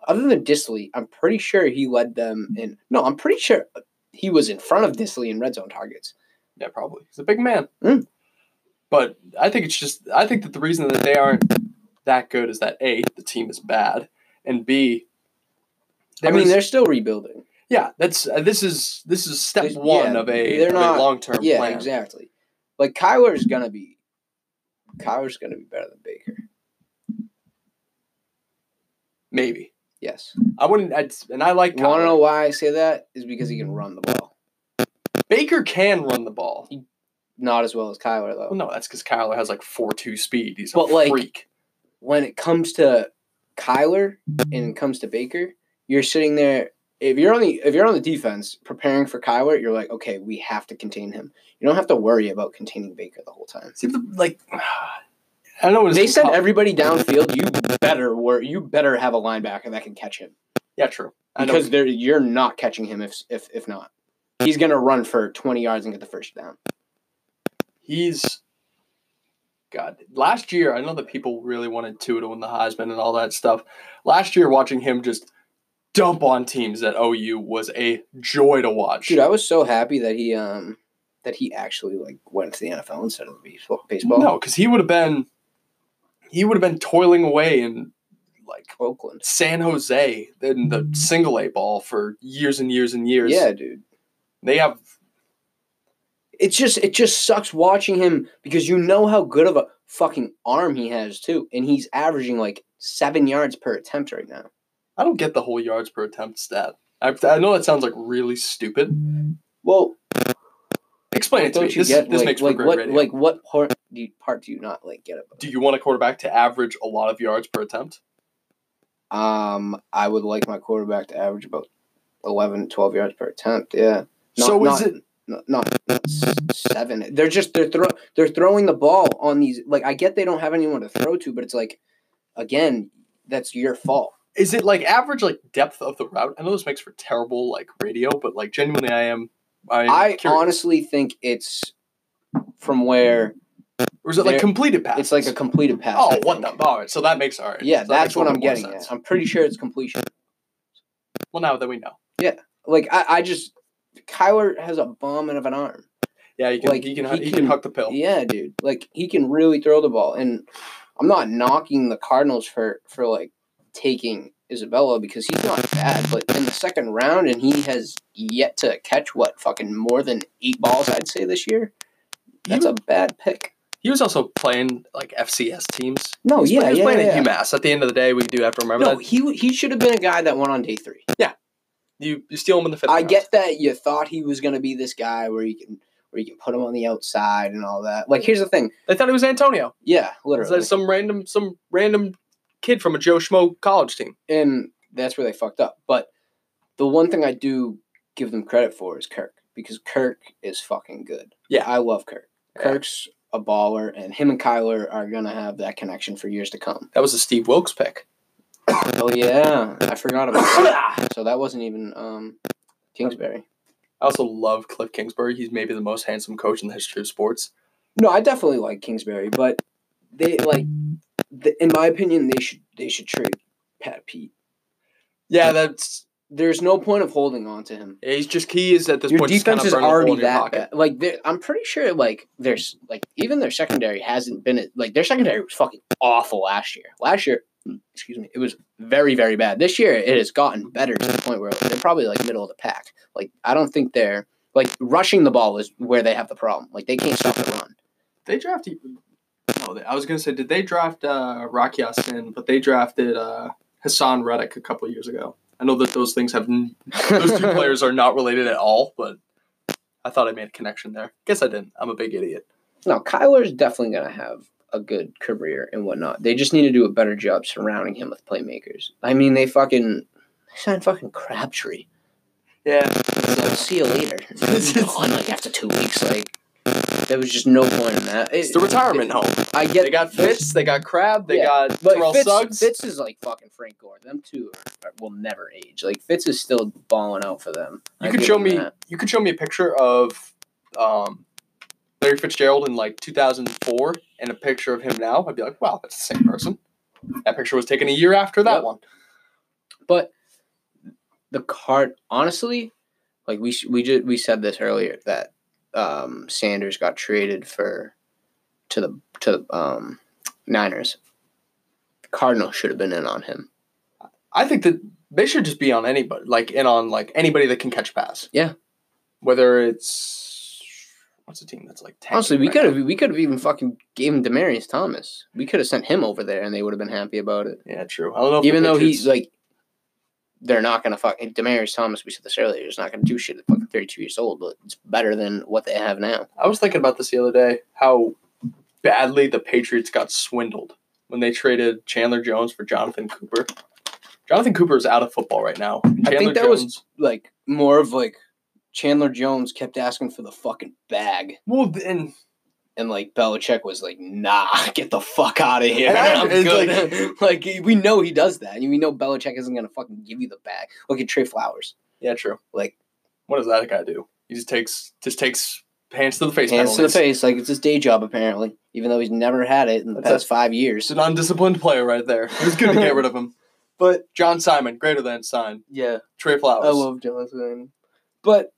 other than Dissly, I'm pretty sure he led them in. No, I'm pretty sure he was in front of Dissly in red zone targets. Yeah, probably. He's a big man. Mm. But I think it's just I think that the reason that they aren't that good is that A, the team is bad, and B I mean, was- they're still rebuilding. yeah, that's uh, this is this is step There's- one yeah, of a, they're of not- long term Yeah, plan. exactly. Like Kyler's gonna be, Kyler's gonna be better than Baker. Maybe. Yes. I wouldn't I'd, and I like want to know why I say that? Is because he can run the ball. Baker can run the ball. Not as well as Kyler though. Well, no, that's because Kyler has like four two speed. He's a But, like, freak. when it comes to Kyler and it comes to Baker, you're sitting there. If you're on the if you're on the defense preparing for Kyler, you're like, okay, we have to contain him. You don't have to worry about containing Baker the whole time. See, like I don't know. What They send called. everybody downfield. You better wor You better have a linebacker that can catch him Yeah, true. I because they're you're not catching him if if if not. He's gonna run for twenty yards and get the first down. he's God. Last year, I know that people really wanted Tua to win the Heisman and all that stuff. Last year, watching him just dump on teams at OU was a joy to watch. Dude, I was so happy that he um that he actually like went to the NFL instead of baseball. no, because he would have been he would have been toiling away in like Oakland. San Jose in the mm-hmm. single A ball for years and years and years. Yeah, dude. they have It's just it just sucks watching him because you know how good of a fucking arm he has too, and he's averaging like seven yards per attempt right now. I don't get the whole yards per attempt stat. I, I know that sounds like really stupid. Mm-hmm. Well, Explain it to me. don't you This, get this like, makes for like great what radio. like what part do you, part do you not like get about? Do you want a quarterback to average a lot of yards per attempt? Um, I would like my quarterback to average about 11, 12 yards per attempt. Yeah. Not, so not, is it not, not, not seven. They're just they're throw they're throwing the ball on these. Like I get they don't have anyone to throw to, but it's like, again, that's your fault. is it like average like depth of the route? I know this makes for terrible like radio, but like genuinely, I am. I, I curious. honestly think it's from where or is it like completed passes? it's like a completed pass. Oh, what the? All right, so that makes all right. Yeah, So that's what I'm getting sense. at. I'm pretty sure it's completion. Well, now that we know, Yeah, Like I, I just Kyler has a bomb of an arm. yeah, you can Like, he can he he, can, can- huck the pill. Yeah, dude. Like he can really throw the ball, and I'm not knocking the Cardinals for for like taking Isabella because he's not bad, but in the second round, and he has yet to catch what fucking more than eight balls, I'd say this year. That's He- a bad pick. He was also playing like FCS teams. No, he was, yeah, he was yeah, playing yeah. at UMass. At the end of the day, we do have to remember No, that he he should have been a guy that went on day three. Yeah, you you steal him in the fifth. I round. get that you thought he was gonna be this guy where you can where you can put him on the outside and all that. Like here's the thing. They thought it was Antonio. Yeah, literally. like some random some random kid from a Joe Schmo college team. and that's where they fucked up. But the one thing I do give them credit for is Kirk because Kirk is fucking good. Yeah. I love Kirk. Kirk's a baller, and him and Kyler are gonna have that connection for years to come. That was a Steve Wilks pick. Oh yeah, I forgot about that. So that wasn't even um, Kingsbury. I also love Cliff Kingsbury. He's maybe the most handsome coach in the history of sports. No, I definitely like Kingsbury, but they like, the, in my opinion, they should they should trade Pat Pete. Yeah, that's There's no point of holding on to him. he's just he is at this Your point. defense kind is of hole already that bad. Like I'm pretty sure like there's like even their secondary hasn't been like their secondary was fucking awful last year. Last year, mm, excuse me, it was very very bad. This year it has gotten better to the point where they're probably like middle of the pack. Like I don't think they're like rushing the ball is where they have the problem. Like they can't stop the run. They drafted. Oh, I was gonna say, did they draft uh, Rocky Sin? But they drafted uh, Haason Reddick a couple years ago. I know that those things have n- those two players are not related at all, but I thought I made a connection there. Guess I didn't. I'm a big idiot. No, Kyler's definitely gonna have a good career and whatnot. They just need to do a better job surrounding him with playmakers. I mean, they fucking they signed fucking Crabtree. Yeah, So see you later. Gone, like after two weeks, like there was just no point in that. it's the retirement home. I get They got Fitz, they got Crab, they Yeah, got but Terrell Fitz, Suggs. Fitz is like fucking Frank Gore. Them two are, will never age. Like Fitz is still balling out for them. You I could show me. that. You could show me a picture of um, Larry Fitzgerald in like 2004 and a picture of him now. I'd be like, wow, that's the same person. That picture was taken a year after that Yep. one. But the card, honestly, like we we just we said this earlier that um, Sanders got traded for to the to the um, Niners. Cardinals should have been in on him. I think that they should just be on anybody, like in on like anybody that can catch pass. Yeah. Whether it's what's a team that's like Honestly, we right could have we could have even fucking gave him Demaryius Thomas. We could have sent him over there, and they would have been happy about it. Yeah, true. I don't know. Even though Patriots- he's like, they're not gonna fuck Demaryius Thomas. We said this earlier. Is not gonna do shit at fucking thirty two years old, but it's better than what they have now. I was thinking about this the other day. How badly the Patriots got swindled when they traded Chandler Jones for Jonathan Cooper. Jonathan Cooper is out of football right now. Chandler think that was- Like more of like Chandler Jones kept asking for the fucking bag. well, and And like Belichick was like, "Nah, get the fuck out of here. I- I'm good." Like, we know he does that, and we know Belichick isn't gonna fucking give you the bag. Look at Trey Flowers, yeah, true. like What does that guy do? He just takes just takes hands to the face. hands to the face, like it's his day job apparently. Even though he's never had it in the That's past a- five It's years. an undisciplined player right there. It was good to get rid of him. But John Simon, greater than sign. Yeah, Trey Flowers. I love John Simon, but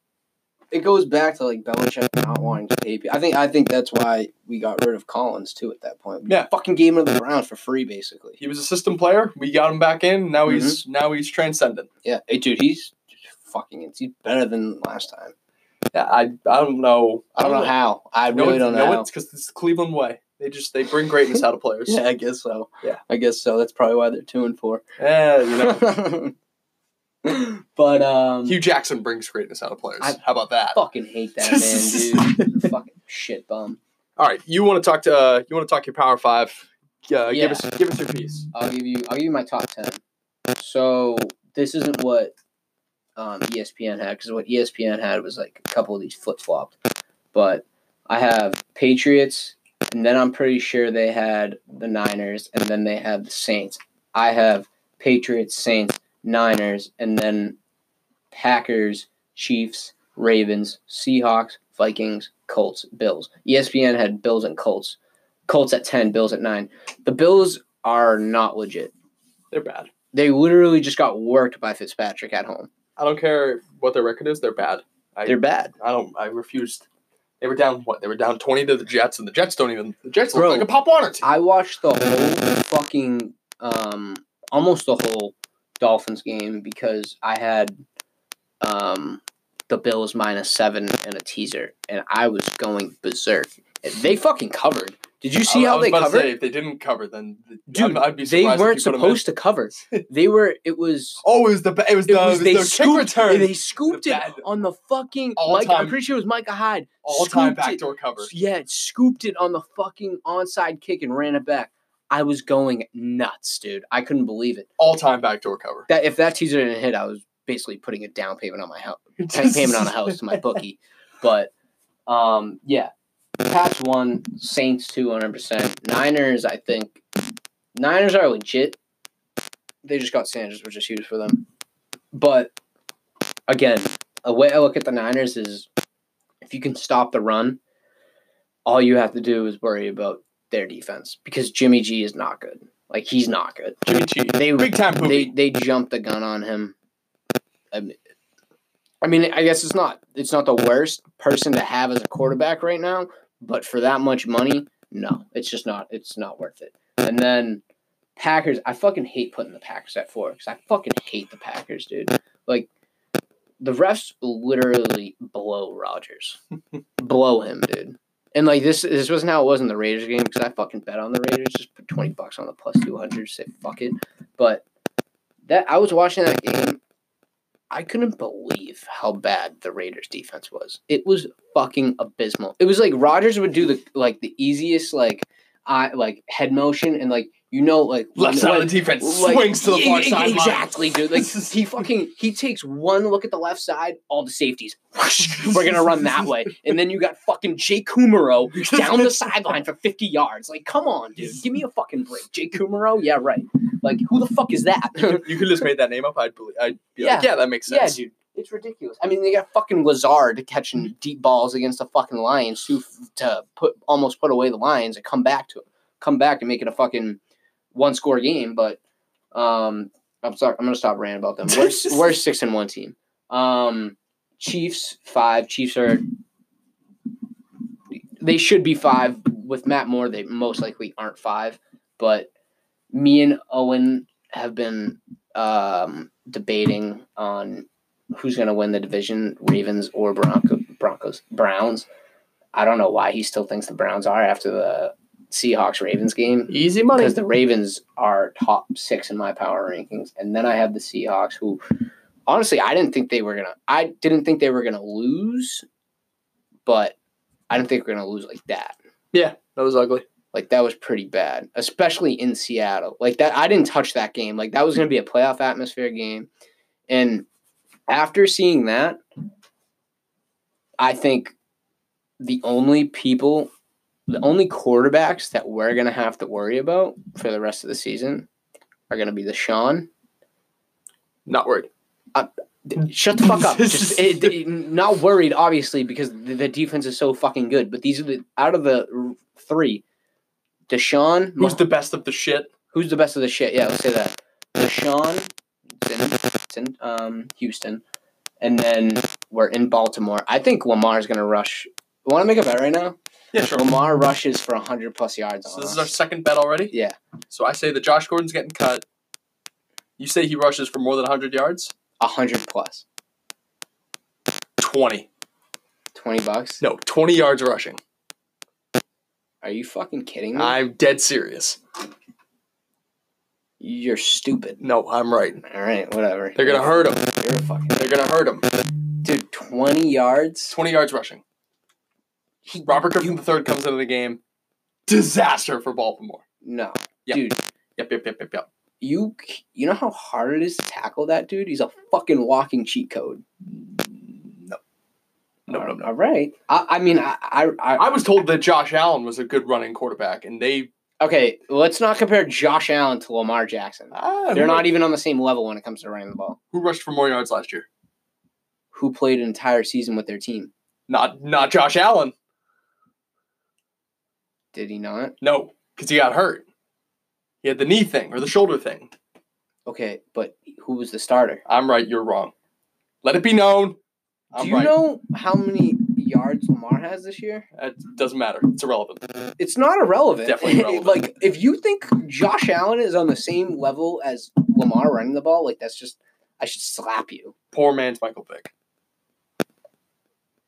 it goes back to like Belichick not wanting to pay. people. I think I think that's why we got rid of Collins too at that point. We Yeah. fucking gave him to the Browns for free, basically. he was a system player. We got him back in. Now he's Mm-hmm. now he's transcendent. Yeah, hey, dude, he's fucking. He's better than last time. Yeah, I I don't know. I don't know how. I No, really don't no, know how. it's because it's the Cleveland way. They just they bring greatness out of players. Yeah, I guess so. Yeah. I guess so. That's probably why they're two and four. Yeah, you know. but um, Hue Jackson brings greatness out of players. I- How about that? fucking hate that man, dude. fucking shit bum. All right, you want to talk to uh, you want to talk your Power Five? Uh, Yeah. Give us give us your piece. I'll give you. I'll give you my top ten. So this isn't what um, ESPN had because what ESPN had was like a couple of these flip flopped. But I have Patriots, and then I'm pretty sure they had the Niners, and then they had the Saints. I have Patriots, Saints, Niners, and then Packers, Chiefs, Ravens, Seahawks, Vikings, Colts, Bills. ESPN had Bills and Colts. Colts at 10, Bills at 9. The Bills are not legit. They're bad. They literally just got worked by Fitzpatrick at home. I don't care what their record is. They're bad. I They're bad. I don't. I refused. They were down what? They were down twenty to the Jets, and the Jets don't even. The Jets look like a Pop on it. I watched the whole fucking um almost the whole Dolphins game because I had um the Bills minus seven and a teaser, and I was going berserk. They fucking covered. Did you see I- I how was they covered? say, if they didn't cover, then Dude, be they weren't you put 'em in. supposed to cover. They were. It was. Oh, it was the it was It the, was they the kick scooped. return. They scooped it on the fucking. All Mike, I'm pretty sure it was Micah Hyde. all time scooped it. backdoor cover. Yeah, it scooped it on the fucking onside kick and ran it back. I was going nuts, dude. I couldn't believe it. All time backdoor cover. That if that teaser didn't hit, I was basically putting a down payment on my house, payment on a house to my bookie. But um, yeah, Pats one, Saints two hundred percent. Niners, I think Niners are legit. they just got Sanders, which is huge for them. But again, a way I look at the Niners is if you can stop the run, all you have to do is worry about their defense because Jimmy G is not good. Like he's not good. Jimmy G. They Big time they they jumped the gun on him. I mean, I mean, I guess it's not it's not the worst person to have as a quarterback right now, but for that much money, no, it's just not it's not worth it. And then Packers, I fucking hate putting the Packers at four because I fucking hate the Packers, dude. Like the refs literally blow Rodgers, blow him, dude. And like this, this wasn't how it was in the Raiders game because I fucking bet on the Raiders. Just put twenty bucks on the plus two hundred. Say fuck it. But that I was watching that game. I couldn't believe how bad the Raiders defense was. It was fucking abysmal. It was like Rodgers would do the like the easiest like I like head motion and like you know like Left side of the defense like, swings to the far yeah, sideline. Exactly, dude. Like he fucking he takes one look at the left side, all the safeties. we're gonna run that way, and then you got fucking Jay Kumerow down the sideline for fifty yards. Like, come on, dude, give me a fucking break. Jay Kumerow, yeah, right. Like, who the fuck is that? you could just made that name up. I'd believe. I'd be Yeah. like, yeah, that makes sense. yeah, dude. It's ridiculous. I mean, they got fucking Lazard catching deep balls against the fucking Lions to to put almost put away the Lions and come back to come back and make it a fucking one score game. But um, I'm sorry, I'm gonna stop ranting about them. We're we're six and one team. Um, Chiefs five. Chiefs are they should be five with Matt Moore. They most likely aren't five, but me and Owen have been um, debating on who's going to win the division, Ravens or Bronco, Broncos, Browns. I don't know why he still thinks the Browns are after the Seahawks Ravens game Easy money. because the Ravens are top six in my power rankings, and then I have the Seahawks, who honestly I didn't think they were gonna. I didn't think they were gonna lose, but I didn't think we are gonna lose like that. yeah, that was ugly. Like that was pretty bad, especially in Seattle. Like that, I didn't touch that game. Like that was going to be a playoff atmosphere game, and after seeing that, I think the only people, the only quarterbacks that we're going to have to worry about for the rest of the season are going to be the Sean. Not worried. Uh, shut the fuck up. Just eh, it, it- eh, not worried, obviously, because the, the defense is so fucking good. But these are the out of the r- three, Deshaun, Who's the best of the shit? Who's the best of the shit? Yeah, let's say that. Deshaun, it's in, it's in um, Houston, and then we're in Baltimore. I think Lamar's gonna rush. Want to make a bet right now? Yeah, sure. Lamar rushes for hundred plus yards. So this is our second bet already. Yeah, So I say that Josh Gordon's getting cut. You say he rushes for more than 100 yards? hundred plus. 20. Twenty bucks. No, 20 yards rushing. Are you fucking kidding me? I'm dead serious. You're stupid. No, I'm right. All right, whatever. They're going to hurt him. You're a fucking They're going to hurt him. dude. Twenty yards. 20 yards rushing. He, Robert Griffin III comes into the game. Disaster for Baltimore. No, Yep. dude. Yep, yep, yep, yep, yep. You you know how hard it is to tackle that dude? He's a fucking walking cheat code. No. No, no, no. All right. I, I mean, I, I, I, I was told that Josh Allen was a good running quarterback, and they. okay. Let's not compare Josh Allen to Lamar Jackson. Ah, They're not even on the same level when it comes to running the ball. Who rushed for more yards last year? Who played an entire season with their team? Not not Josh Allen. Did he not? No, because he got hurt. He had the knee thing or the shoulder thing. Okay, but who was the starter? I'm right. You're wrong. Let it be known. I'm Do you right. know how many yards Lamar has this year? It doesn't matter. It's irrelevant. It's not irrelevant. Definitely irrelevant. like if you think Josh Allen is on the same level as Lamar running the ball, like that's just I should slap you. Poor man's Michael Vick.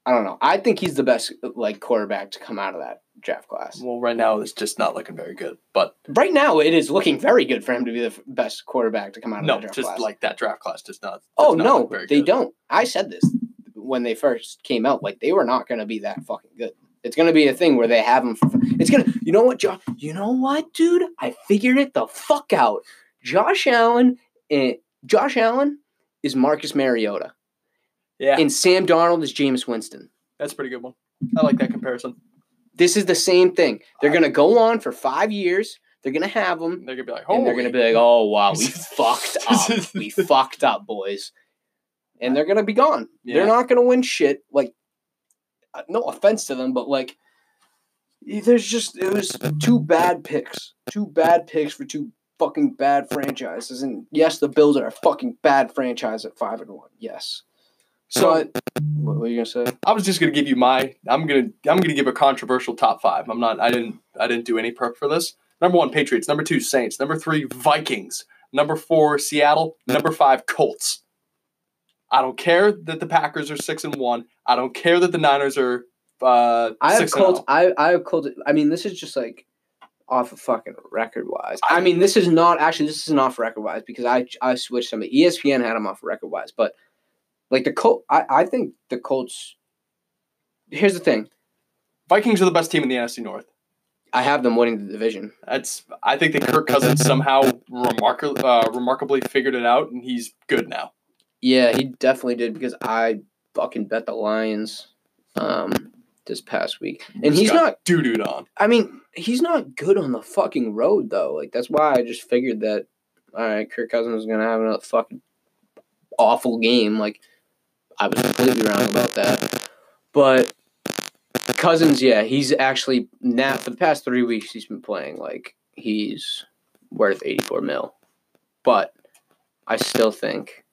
I don't know. I think he's the best like quarterback to come out of that draft class. Well, right now it's just not looking very good. But Right now, it is looking very good for him to be the f- best quarterback to come out of no, that draft just class. like that draft class does not. oh not no, they good. don't. I said this when they first came out. Like they were not going to be that fucking good. It's going to be a thing where they have him. For, it's gonna. You know what, Josh? You know what, dude? I figured it the fuck out. Josh Allen and Josh Allen is Marcus Mariota, Yeah, and Sam Darnold is Jameis Winston. that's a pretty good one. I like that comparison. This is the same thing. They're going to go on for five years. They're They're gonna have them, They're gonna be like, and they're gonna be like, "Oh wow, we fucked up. We fucked up, boys." And they're gonna be gone. Yeah. They're not gonna win shit. Like, uh, no offense to them, but like, there's just it was two bad picks, two bad picks for two fucking bad franchises. And yes, the Bills are a fucking bad franchise at five and one. Yes. So but what were you gonna say? I was just gonna give you my. I'm gonna I'm gonna give a controversial top five. I'm not. I didn't. I didn't do any prep for this. Number one, Patriots. Number two, Saints. Number three, Vikings. Number four, Seattle. Number five, Colts. I don't care that the Packers are six and one. I don't care that the Niners are uh, I have Colts. oh. I I have Colts. I mean, this is just like off of fucking record wise. I mean, this is not actually. This isn't off record wise because I I switched some. ESPN had them off record wise, but like the Colt, I I think the Colts. Here's the thing. Vikings are the best team in the NFC North. I have them winning the division. That's. I think that Kirk Cousins somehow remarkably uh, remarkably figured it out, and he's good now. Yeah, he definitely did because I fucking bet the Lions um this past week. And he's not doo dooed on. I mean, he's not good on the fucking road though. Like that's why I just figured that all right, Kirk Cousins is gonna have another fucking awful game. Like I was completely wrong about that. But Cousins, yeah, he's actually now for the past three weeks he's been playing like he's worth eighty four mil. But I still think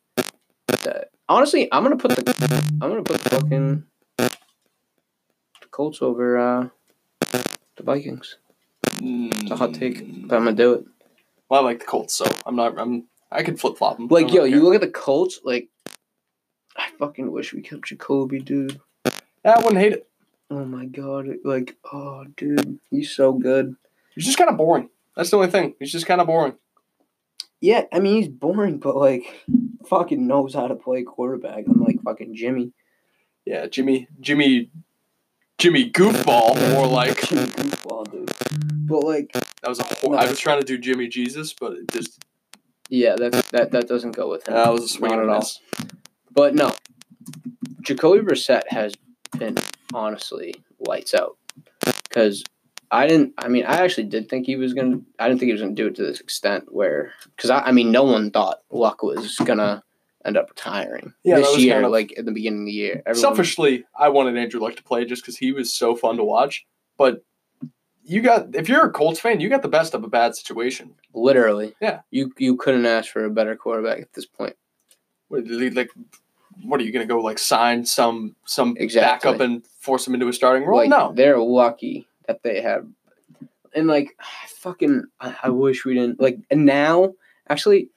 that honestly I'm gonna put the I'm gonna put the fucking the Colts over uh the Vikings. It's a hot take, but I'm gonna do it. Well, I like the Colts, so I'm not. I'm. I could flip flop them. Like, yo, you look at the Colts, like, I fucking wish we kept Jacoby, dude. I wouldn't hate it. Oh my god, like, oh, dude, he's so good. He's just kind of boring. That's the only thing. He's just kind of boring. Yeah, I mean, he's boring, but, like, fucking knows how to play quarterback. I'm like fucking Jimmy. Yeah, Jimmy, Jimmy, Jimmy Goofball, more like Jimmy goofball, dude. But, like, that was a. Hor- I was trying to do Jimmy Jesus, but it just yeah, that, that, that doesn't go with him. that was a swing Not at all. But no, Jacoby Brissett has been honestly lights out. Because I didn't. I mean, I actually did think he was gonna. I didn't think he was gonna do it to this extent where. Because I, I mean, no one thought Luck was gonna end up retiring Yeah, this year. kind of- like at the beginning of the year, Everyone- Selfishly, I wanted Andrew Luck to play just because he was so fun to watch. But you got if you're a Colts fan, you got the best of a bad situation. literally. Yeah. You you couldn't ask for a better quarterback at this point. What, Like, what are you gonna go like sign some some Exactly. backup and force him into a starting role? Like no. they're lucky that they have, and like I fucking, I, I wish we didn't like. And now, actually,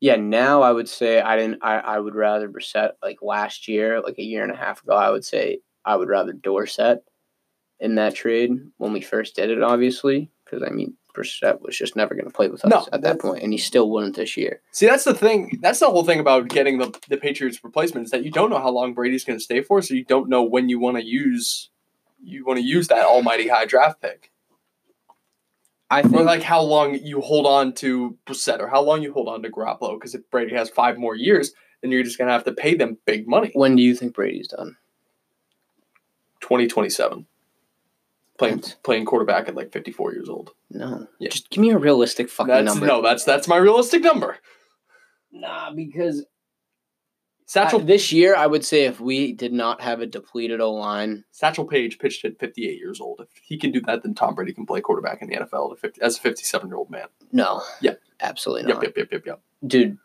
yeah, now I would say I didn't. I I would rather Brissett like last year, like a year and a half ago. I would say I would rather Dorset in that trade when we first did it, obviously, because I mean Brissett was just never going to play with us No, at that point, and he still wouldn't this year. See, that's the thing. That's the whole thing about getting the the Patriots replacement is that you don't know how long Brady's going to stay for, so you don't know when you want to use you want to use that almighty high draft pick, I or think like how long you hold on to Brissett, or how long you hold on to Garoppolo. Because if Brady has five more years, then you're just going to have to pay them big money. when do you think Brady's done? Twenty twenty seven, playing playing quarterback at like fifty four years old. No, Yeah. just give me a realistic fucking That's number. no, that's that's my realistic number. Nah, because Satchel Uh, this year, I would say if we did not have a depleted O line, Satchel Paige pitched at 58 years old. If he can do that, then Tom Brady can play quarterback in the NFL at 50, as a 57 year old man. no, Yeah. absolutely Yep, not, yep, yep, yep, yep. dude.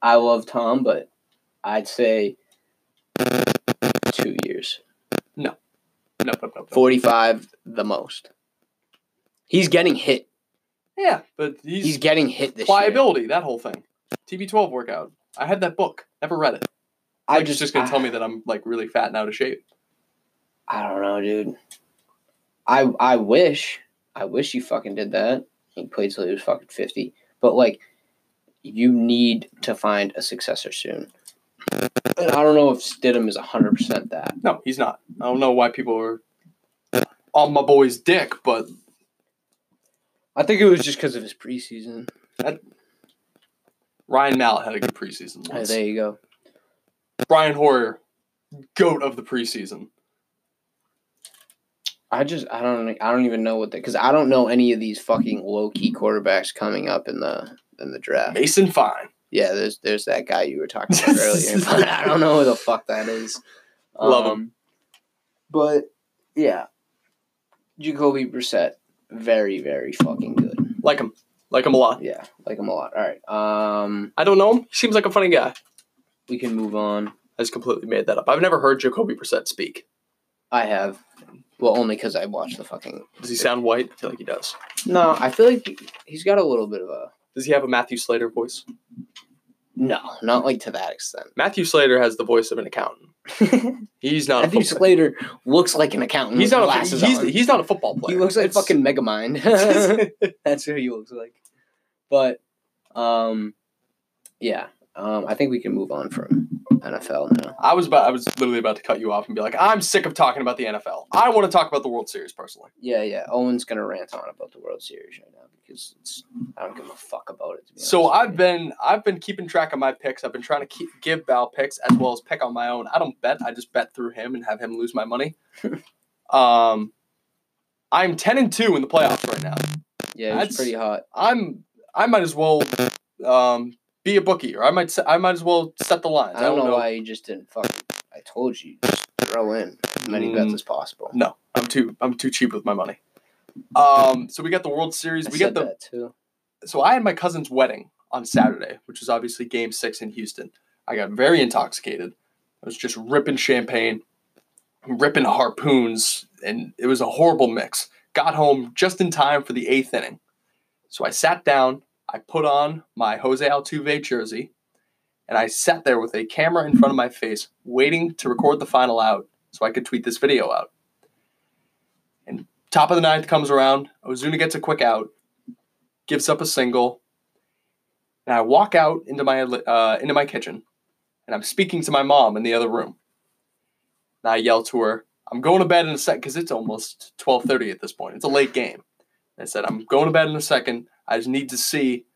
I love Tom, but I'd say two years, No, no, no, no. forty-five, the most. He's getting hit. Yeah, but he's, He's getting hit this year. pliability, that whole thing. TB12 workout. I had that book. Never read it. I just just going to I- tell me that I'm like really fat and out of shape. I don't know, dude. I I wish I wish you fucking did that. He played till he was fucking fifty. But like, you need to find a successor soon. And I don't know if Stidham is hundred percent that. No, he's not. I don't know why people are on my boy's dick, but I think it was just because of his preseason. Ryan Mallett had a good preseason. Hey, there you go. Brian Hoyer, goat of the preseason. I just I don't I don't even know what the because I don't know any of these fucking low key quarterbacks coming up in the in the draft. Mason Fine. Yeah, there's there's that guy you were talking about earlier. but I don't know who the fuck that is. Love him. Um, But yeah, Jacoby Brissett, very very fucking good. Like him. Like him a lot. Yeah, like him a lot. All right, um, I don't know him. He seems like a funny guy. we can move on. I just completely made that up. I've never heard Jacoby Brissett speak. I have, well, only because I watched the fucking. Does he sound white? I feel like he does. No, I feel like he's got a little bit of a. Does he have a Matthew Slater voice? No, not like to that extent. Matthew Slater has the voice of an accountant. He's not. Matthew a football, Slater looks like an accountant. he's not. A, glasses he's, on. he's not a football player. He looks like It's- fucking Megamind. That's who he looks like. But, um, yeah, um, I think we can move on from NFL now. I was about. I was literally about to cut you off and be like, I'm sick of talking about the NFL. I want to talk about the World Series personally. Yeah, yeah. Owen's gonna rant on about the World Series right now because it's I don't give a fuck about it. To be So I've you. been I've been keeping track of my picks. I've been trying to keep, give Val picks as well as pick on my own. I don't bet. I just bet through him and have him lose my money. um, I'm ten and two in the playoffs right now. yeah, it's pretty hot. I'm I might as well um, be a bookie, or I might I might as well set the lines. I don't, know, why you just didn't fucking. I told you, just throw in as many bets Mm. as possible. No, I'm too I'm too cheap with my money. Um, so we got the World Series. I We got the that too. so I had my cousin's wedding on Saturday, which was obviously Game Six in Houston. I got very intoxicated. I was just ripping champagne, ripping harpoons, and it was a horrible mix. Got home just in time for the eighth inning, so I sat down. I put on my Jose Altuve jersey, and I sat there with a camera in front of my face, waiting to record the final out so I could tweet this video out. And top of the ninth comes around. Osuna gets a quick out gives up a single, and I walk out into my uh, into my kitchen, and I'm speaking to my mom in the other room. And I yell to her, "I'm going to bed in a sec because it's almost 12:30 at this point. It's a late game." And I said, "I'm going to bed in a second. I just need to see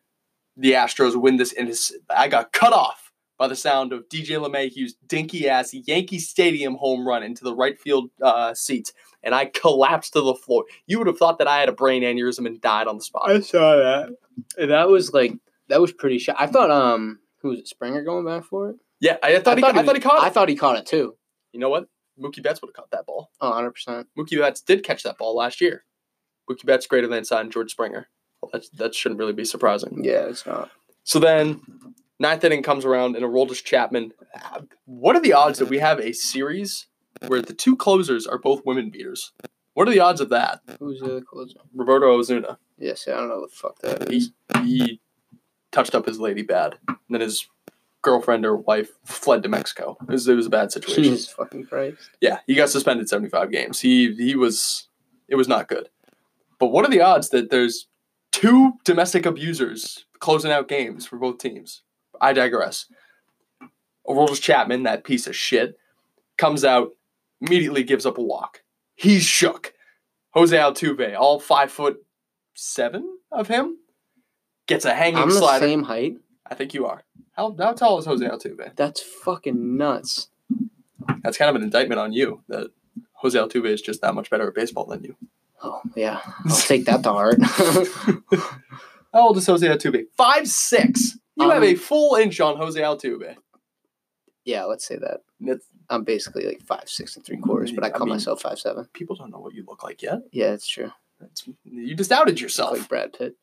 the Astros win this." And his, I got cut off by the sound of DJ LeMahieu's dinky ass Yankee Stadium home run into the right field uh, seats, and I collapsed to the floor. You would have thought that I had a brain aneurysm and died on the spot. I saw that. That was like that was pretty shot. I thought um who was it Springer going back for it? Yeah, I thought, he, I thought he caught it. I thought he caught it too. you know what? Mookie Betts would have caught that ball. Oh, 100 percent. Mookie Betts did catch that ball last year. Mookie Betts greater than signed George Springer. That's, that shouldn't really be surprising. Yeah, it's not. So then, ninth inning comes around and Aroldis Chapman. What are the odds that we have a series where the two closers are both women beaters? What are the odds of that? Who's the closer? Roberto Osuna. Yes, I don't know the fuck that He, is. he touched up his lady bad. And then his girlfriend or wife fled to Mexico. It was, it was a bad situation. Jesus fucking Christ. Yeah, he got suspended 75 games. He he was it was not good. But what are the odds that there's two domestic abusers closing out games for both teams? I digress. Aroldis Chapman, that piece of shit, comes out, immediately gives up a walk. He's shook. Jose Altuve, all five foot seven of him, gets a hanging I'm the slider. same height. I think you are. How, how tall is Jose Altuve? That's fucking nuts. That's kind of an indictment on you that Jose Altuve is just that much better at baseball than you. Oh yeah, I'll take that to heart. How old is Jose Altuve? Five six. You have Um, a full inch on Jose Altuve. yeah, let's say that. That's, I'm basically like five six and three quarters, but I I call mean- myself five seven. people don't know what you look like yet. Yeah, it's true. That's, you just outed yourself. like Brad Pitt.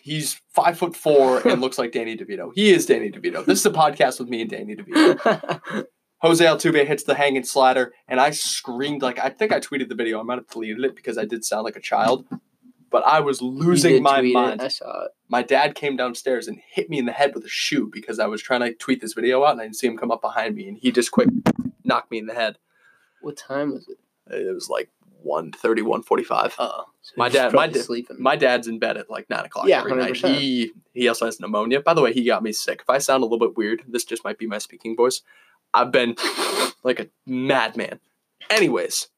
He's five foot four and looks like Danny DeVito. He is Danny DeVito. This is a podcast with me and Danny DeVito. Jose Altuve hits the hanging slider, and I screamed like I think I tweeted the video. I might have deleted it because I did sound like a child, but I was losing my tweet it. mind. I saw it. my dad came downstairs and hit me in the head with a shoe because I was trying to tweet this video out and I didn't see him come up behind me and he just quick knocked me in the head. What time was it? It was like 1.30, 1.45. Oh, so My dad- my da- My dad's in bed at like 9 o'clock Yeah, every night. 100%. He, he also has pneumonia. By the way, he got me sick. If I sound a little bit weird, this just might be my speaking voice. I've been like a madman. Anyways,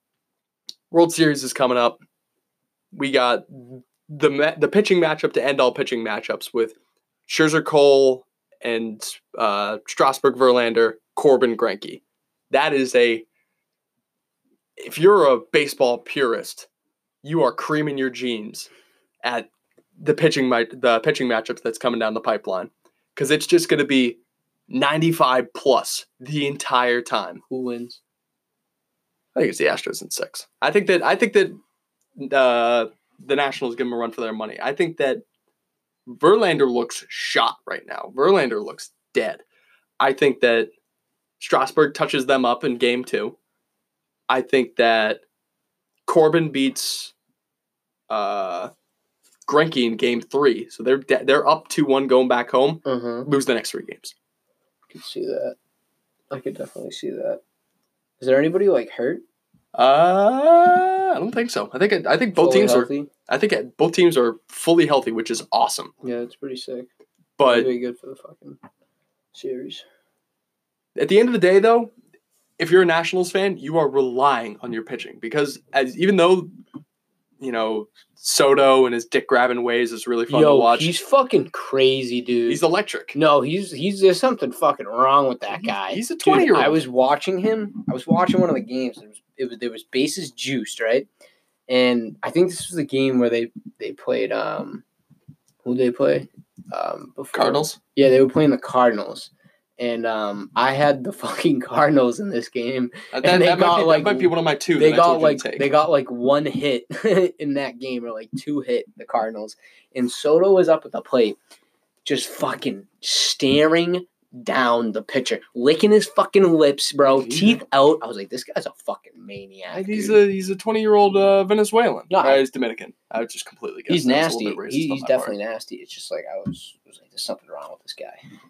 World Series is coming up. We got the the pitching matchup to end all pitching matchups with Scherzer Cole and uh, Strasburg Verlander, Corbin Greinke. That is a if you're a baseball purist, you are creaming your jeans at the pitching the pitching matchups that's coming down the pipeline because it's just going to be 95 plus the entire time. Who wins? I think it's the Astros in six. I think that I think that uh, the Nationals give them a run for their money. I think that Verlander looks shot right now. Verlander looks dead. I think that Strasburg touches them up in game two. I think that Corbin beats uh, Greinke in game three. So they're de- they're up two one going back home. Uh huh. Lose the next three games. Could see that. I could definitely see that. Is there anybody like hurt? Uh, I don't think so. I think I think both Fully teams are. healthy? I think it- both teams are fully healthy, which is awesome. Yeah, it's pretty sick. But Really good for the fucking series. at the end of the day, though, if you're a Nationals fan, you are relying on your pitching because as even though you know Soto and his dick grabbing ways is really fun to watch, he's fucking crazy, dude. he's electric. no, he's he's there's something fucking wrong with that guy. he's a 20-year-old. I was watching him. I was watching one of the games. It was, it was there was bases juiced, right? And I think this was the game where they they played um who they play um before Cardinals. Yeah, they were playing the Cardinals. And um, I had the fucking Cardinals in this game. Uh, That, And they got, be, like, might be one of my two. they got told you to like they got like one hit in that game or like two hit the Cardinals and Soto was up at the plate just fucking staring down the pitcher licking his fucking lips bro Yeah. teeth out I was like this guy's a fucking maniac he's dude. a he's a twenty year old uh, Venezuelan. No, Uh, he's Dominican. I was just completely he's nasty little bit racist He- he's definitely nasty it's just like I was, was like there's something wrong with this guy part.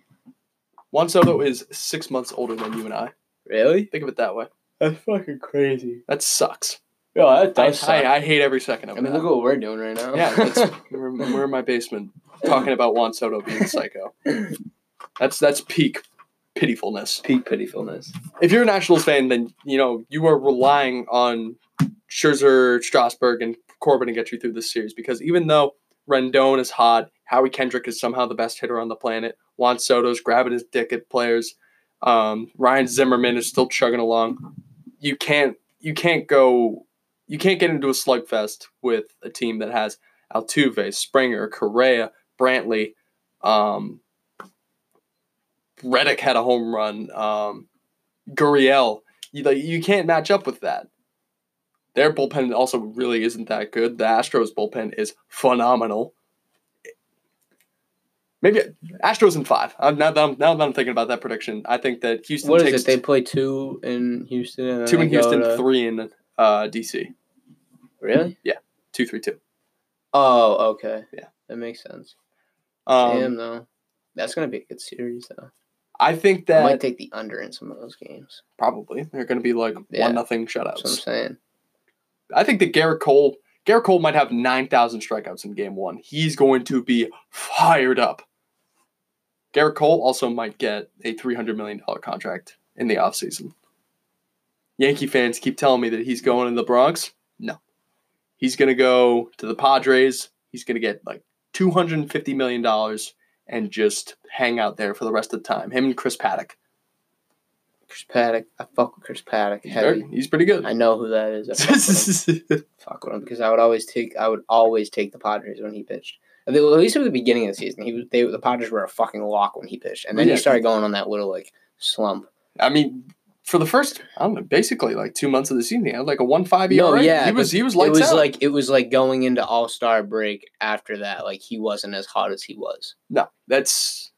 Juan Soto is six months older than you and I. really Think of it that way. that's fucking crazy That sucks. yeah that I, does suck. I, I hate every second of it. I mean that. look at what we're doing right now yeah, that's, we're, we're in my basement talking about Juan Soto being psycho. That's that's peak pitifulness. peak pitifulness If you're a Nationals fan, then you know you are relying on Scherzer, Strasburg, and Corbin to get you through this series because even though Rendon is hot, Howie Kendrick is somehow the best hitter on the planet. Juan Soto's grabbing his dick at players. Um, Ryan Zimmerman is still chugging along. You can't you can't go you can't get into a slugfest with a team that has Altuve, Springer, Correa, Brantley, um, Reddick had a home run. Um, Gurriel, you, like, you can't match up with that. Their bullpen also really isn't that good. The Astros bullpen is phenomenal. Maybe Astros in five. I'm, now, that I'm, now that I'm thinking about that prediction, I think that Houston what is it they play two in Houston and two in Houston, to- three in uh, DC. really Yeah. Two, three, two. Oh, okay. Yeah. That makes sense. Um, Damn, though. That's gonna be a good series, though. I think I might take the under in some of those games. probably they're going to be like Yeah. one nothing That's what I'm shutouts. saying. I think that Gerrit Cole, Gerrit Cole might have nine thousand strikeouts in Game One. He's going to be fired up. Gerrit Cole also might get a three hundred million dollar contract in the offseason. Yankee fans keep telling me that he's going in the Bronx. No, he's going to go to the Padres. He's going to get like two hundred and fifty million dollars and just hang out there for the rest of the time. Him and Chris Paddack. Chris Paddack. I fuck with Chris Paddack. He's, Heavy. very- he's pretty good. I know who that is. I fuck with him. fuck with him because I would always take. I would always take the Padres when he pitched. At least at the beginning of the season, he was. They the Padres were a fucking lock when he pitched, and then Yeah. he started going on that little like slump. I mean, for the first, I don't know, basically like two months of the season, he had like a one five ERA. No, yeah, he was he was It was out. like it was like going into All Star break after that. Like he wasn't as hot as he was. no, that's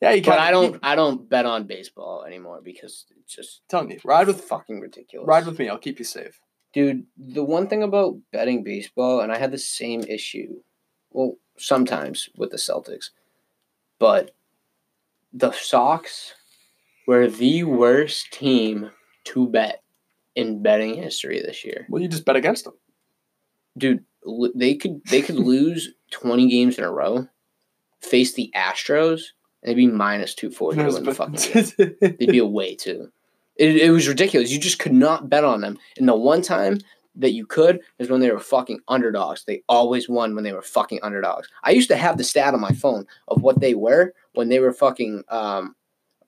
yeah. You but I don't I don't bet on baseball anymore because it's just telling you, ride with fucking ridiculous. ride with me. I'll keep you safe. Dude, the one thing about betting baseball, and I had the same issue, well, sometimes with the Celtics, but the Sox were the worst team to bet in betting history this year. Well, you just bet against them. Dude, they could they could lose twenty games in a row, face the Astros, and they'd be minus two forty to win the fucking game. They'd be away too. It, it was ridiculous. You just could not bet on them. And the one time that you could is when they were fucking underdogs. They always won when they were fucking underdogs. I used to have the stat on my phone of what they were when they were fucking um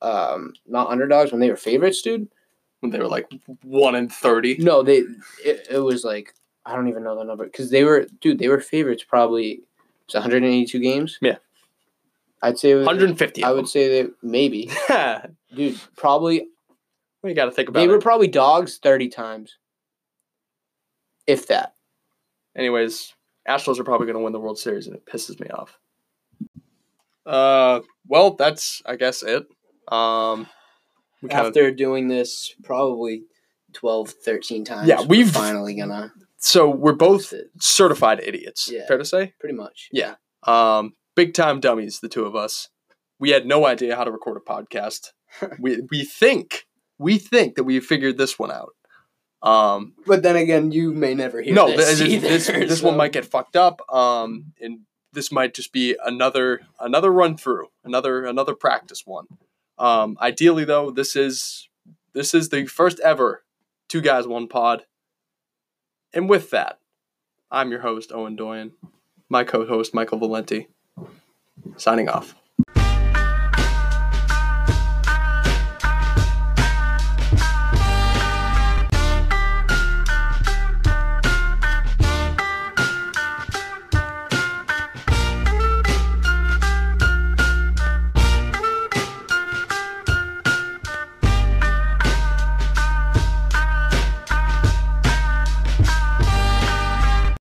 um not underdogs when they were favorites, dude. when they were like one in thirty. No, they it, it was like I don't even know the number because they were dude they were favorites probably it's 182 games. Yeah. I'd say was, 150. I would say that maybe dude probably you got to think about they it. were probably dogs 30 times, if that. Anyways, Astros are probably going to win the World Series, and it pisses me off. Uh, well, that's I guess it. Um, we kind of After doing this probably 12, 13 times, Yeah, we're we've- finally gonna so we're both certified idiots. Yeah. Fair to say. pretty much. Yeah. Um, big time dummies, the two of us. We had no idea how to record a podcast. we we think we think that we figured this one out. Um, But then again, you may never hear no, this. this either, this, this one might get fucked up. Um, and this might just be another another run through, another another practice one. Um, ideally though, this is this is the first ever two guys one pod. And with that, I'm your host Owen Doyen, my co-host Michael Valenti, signing off.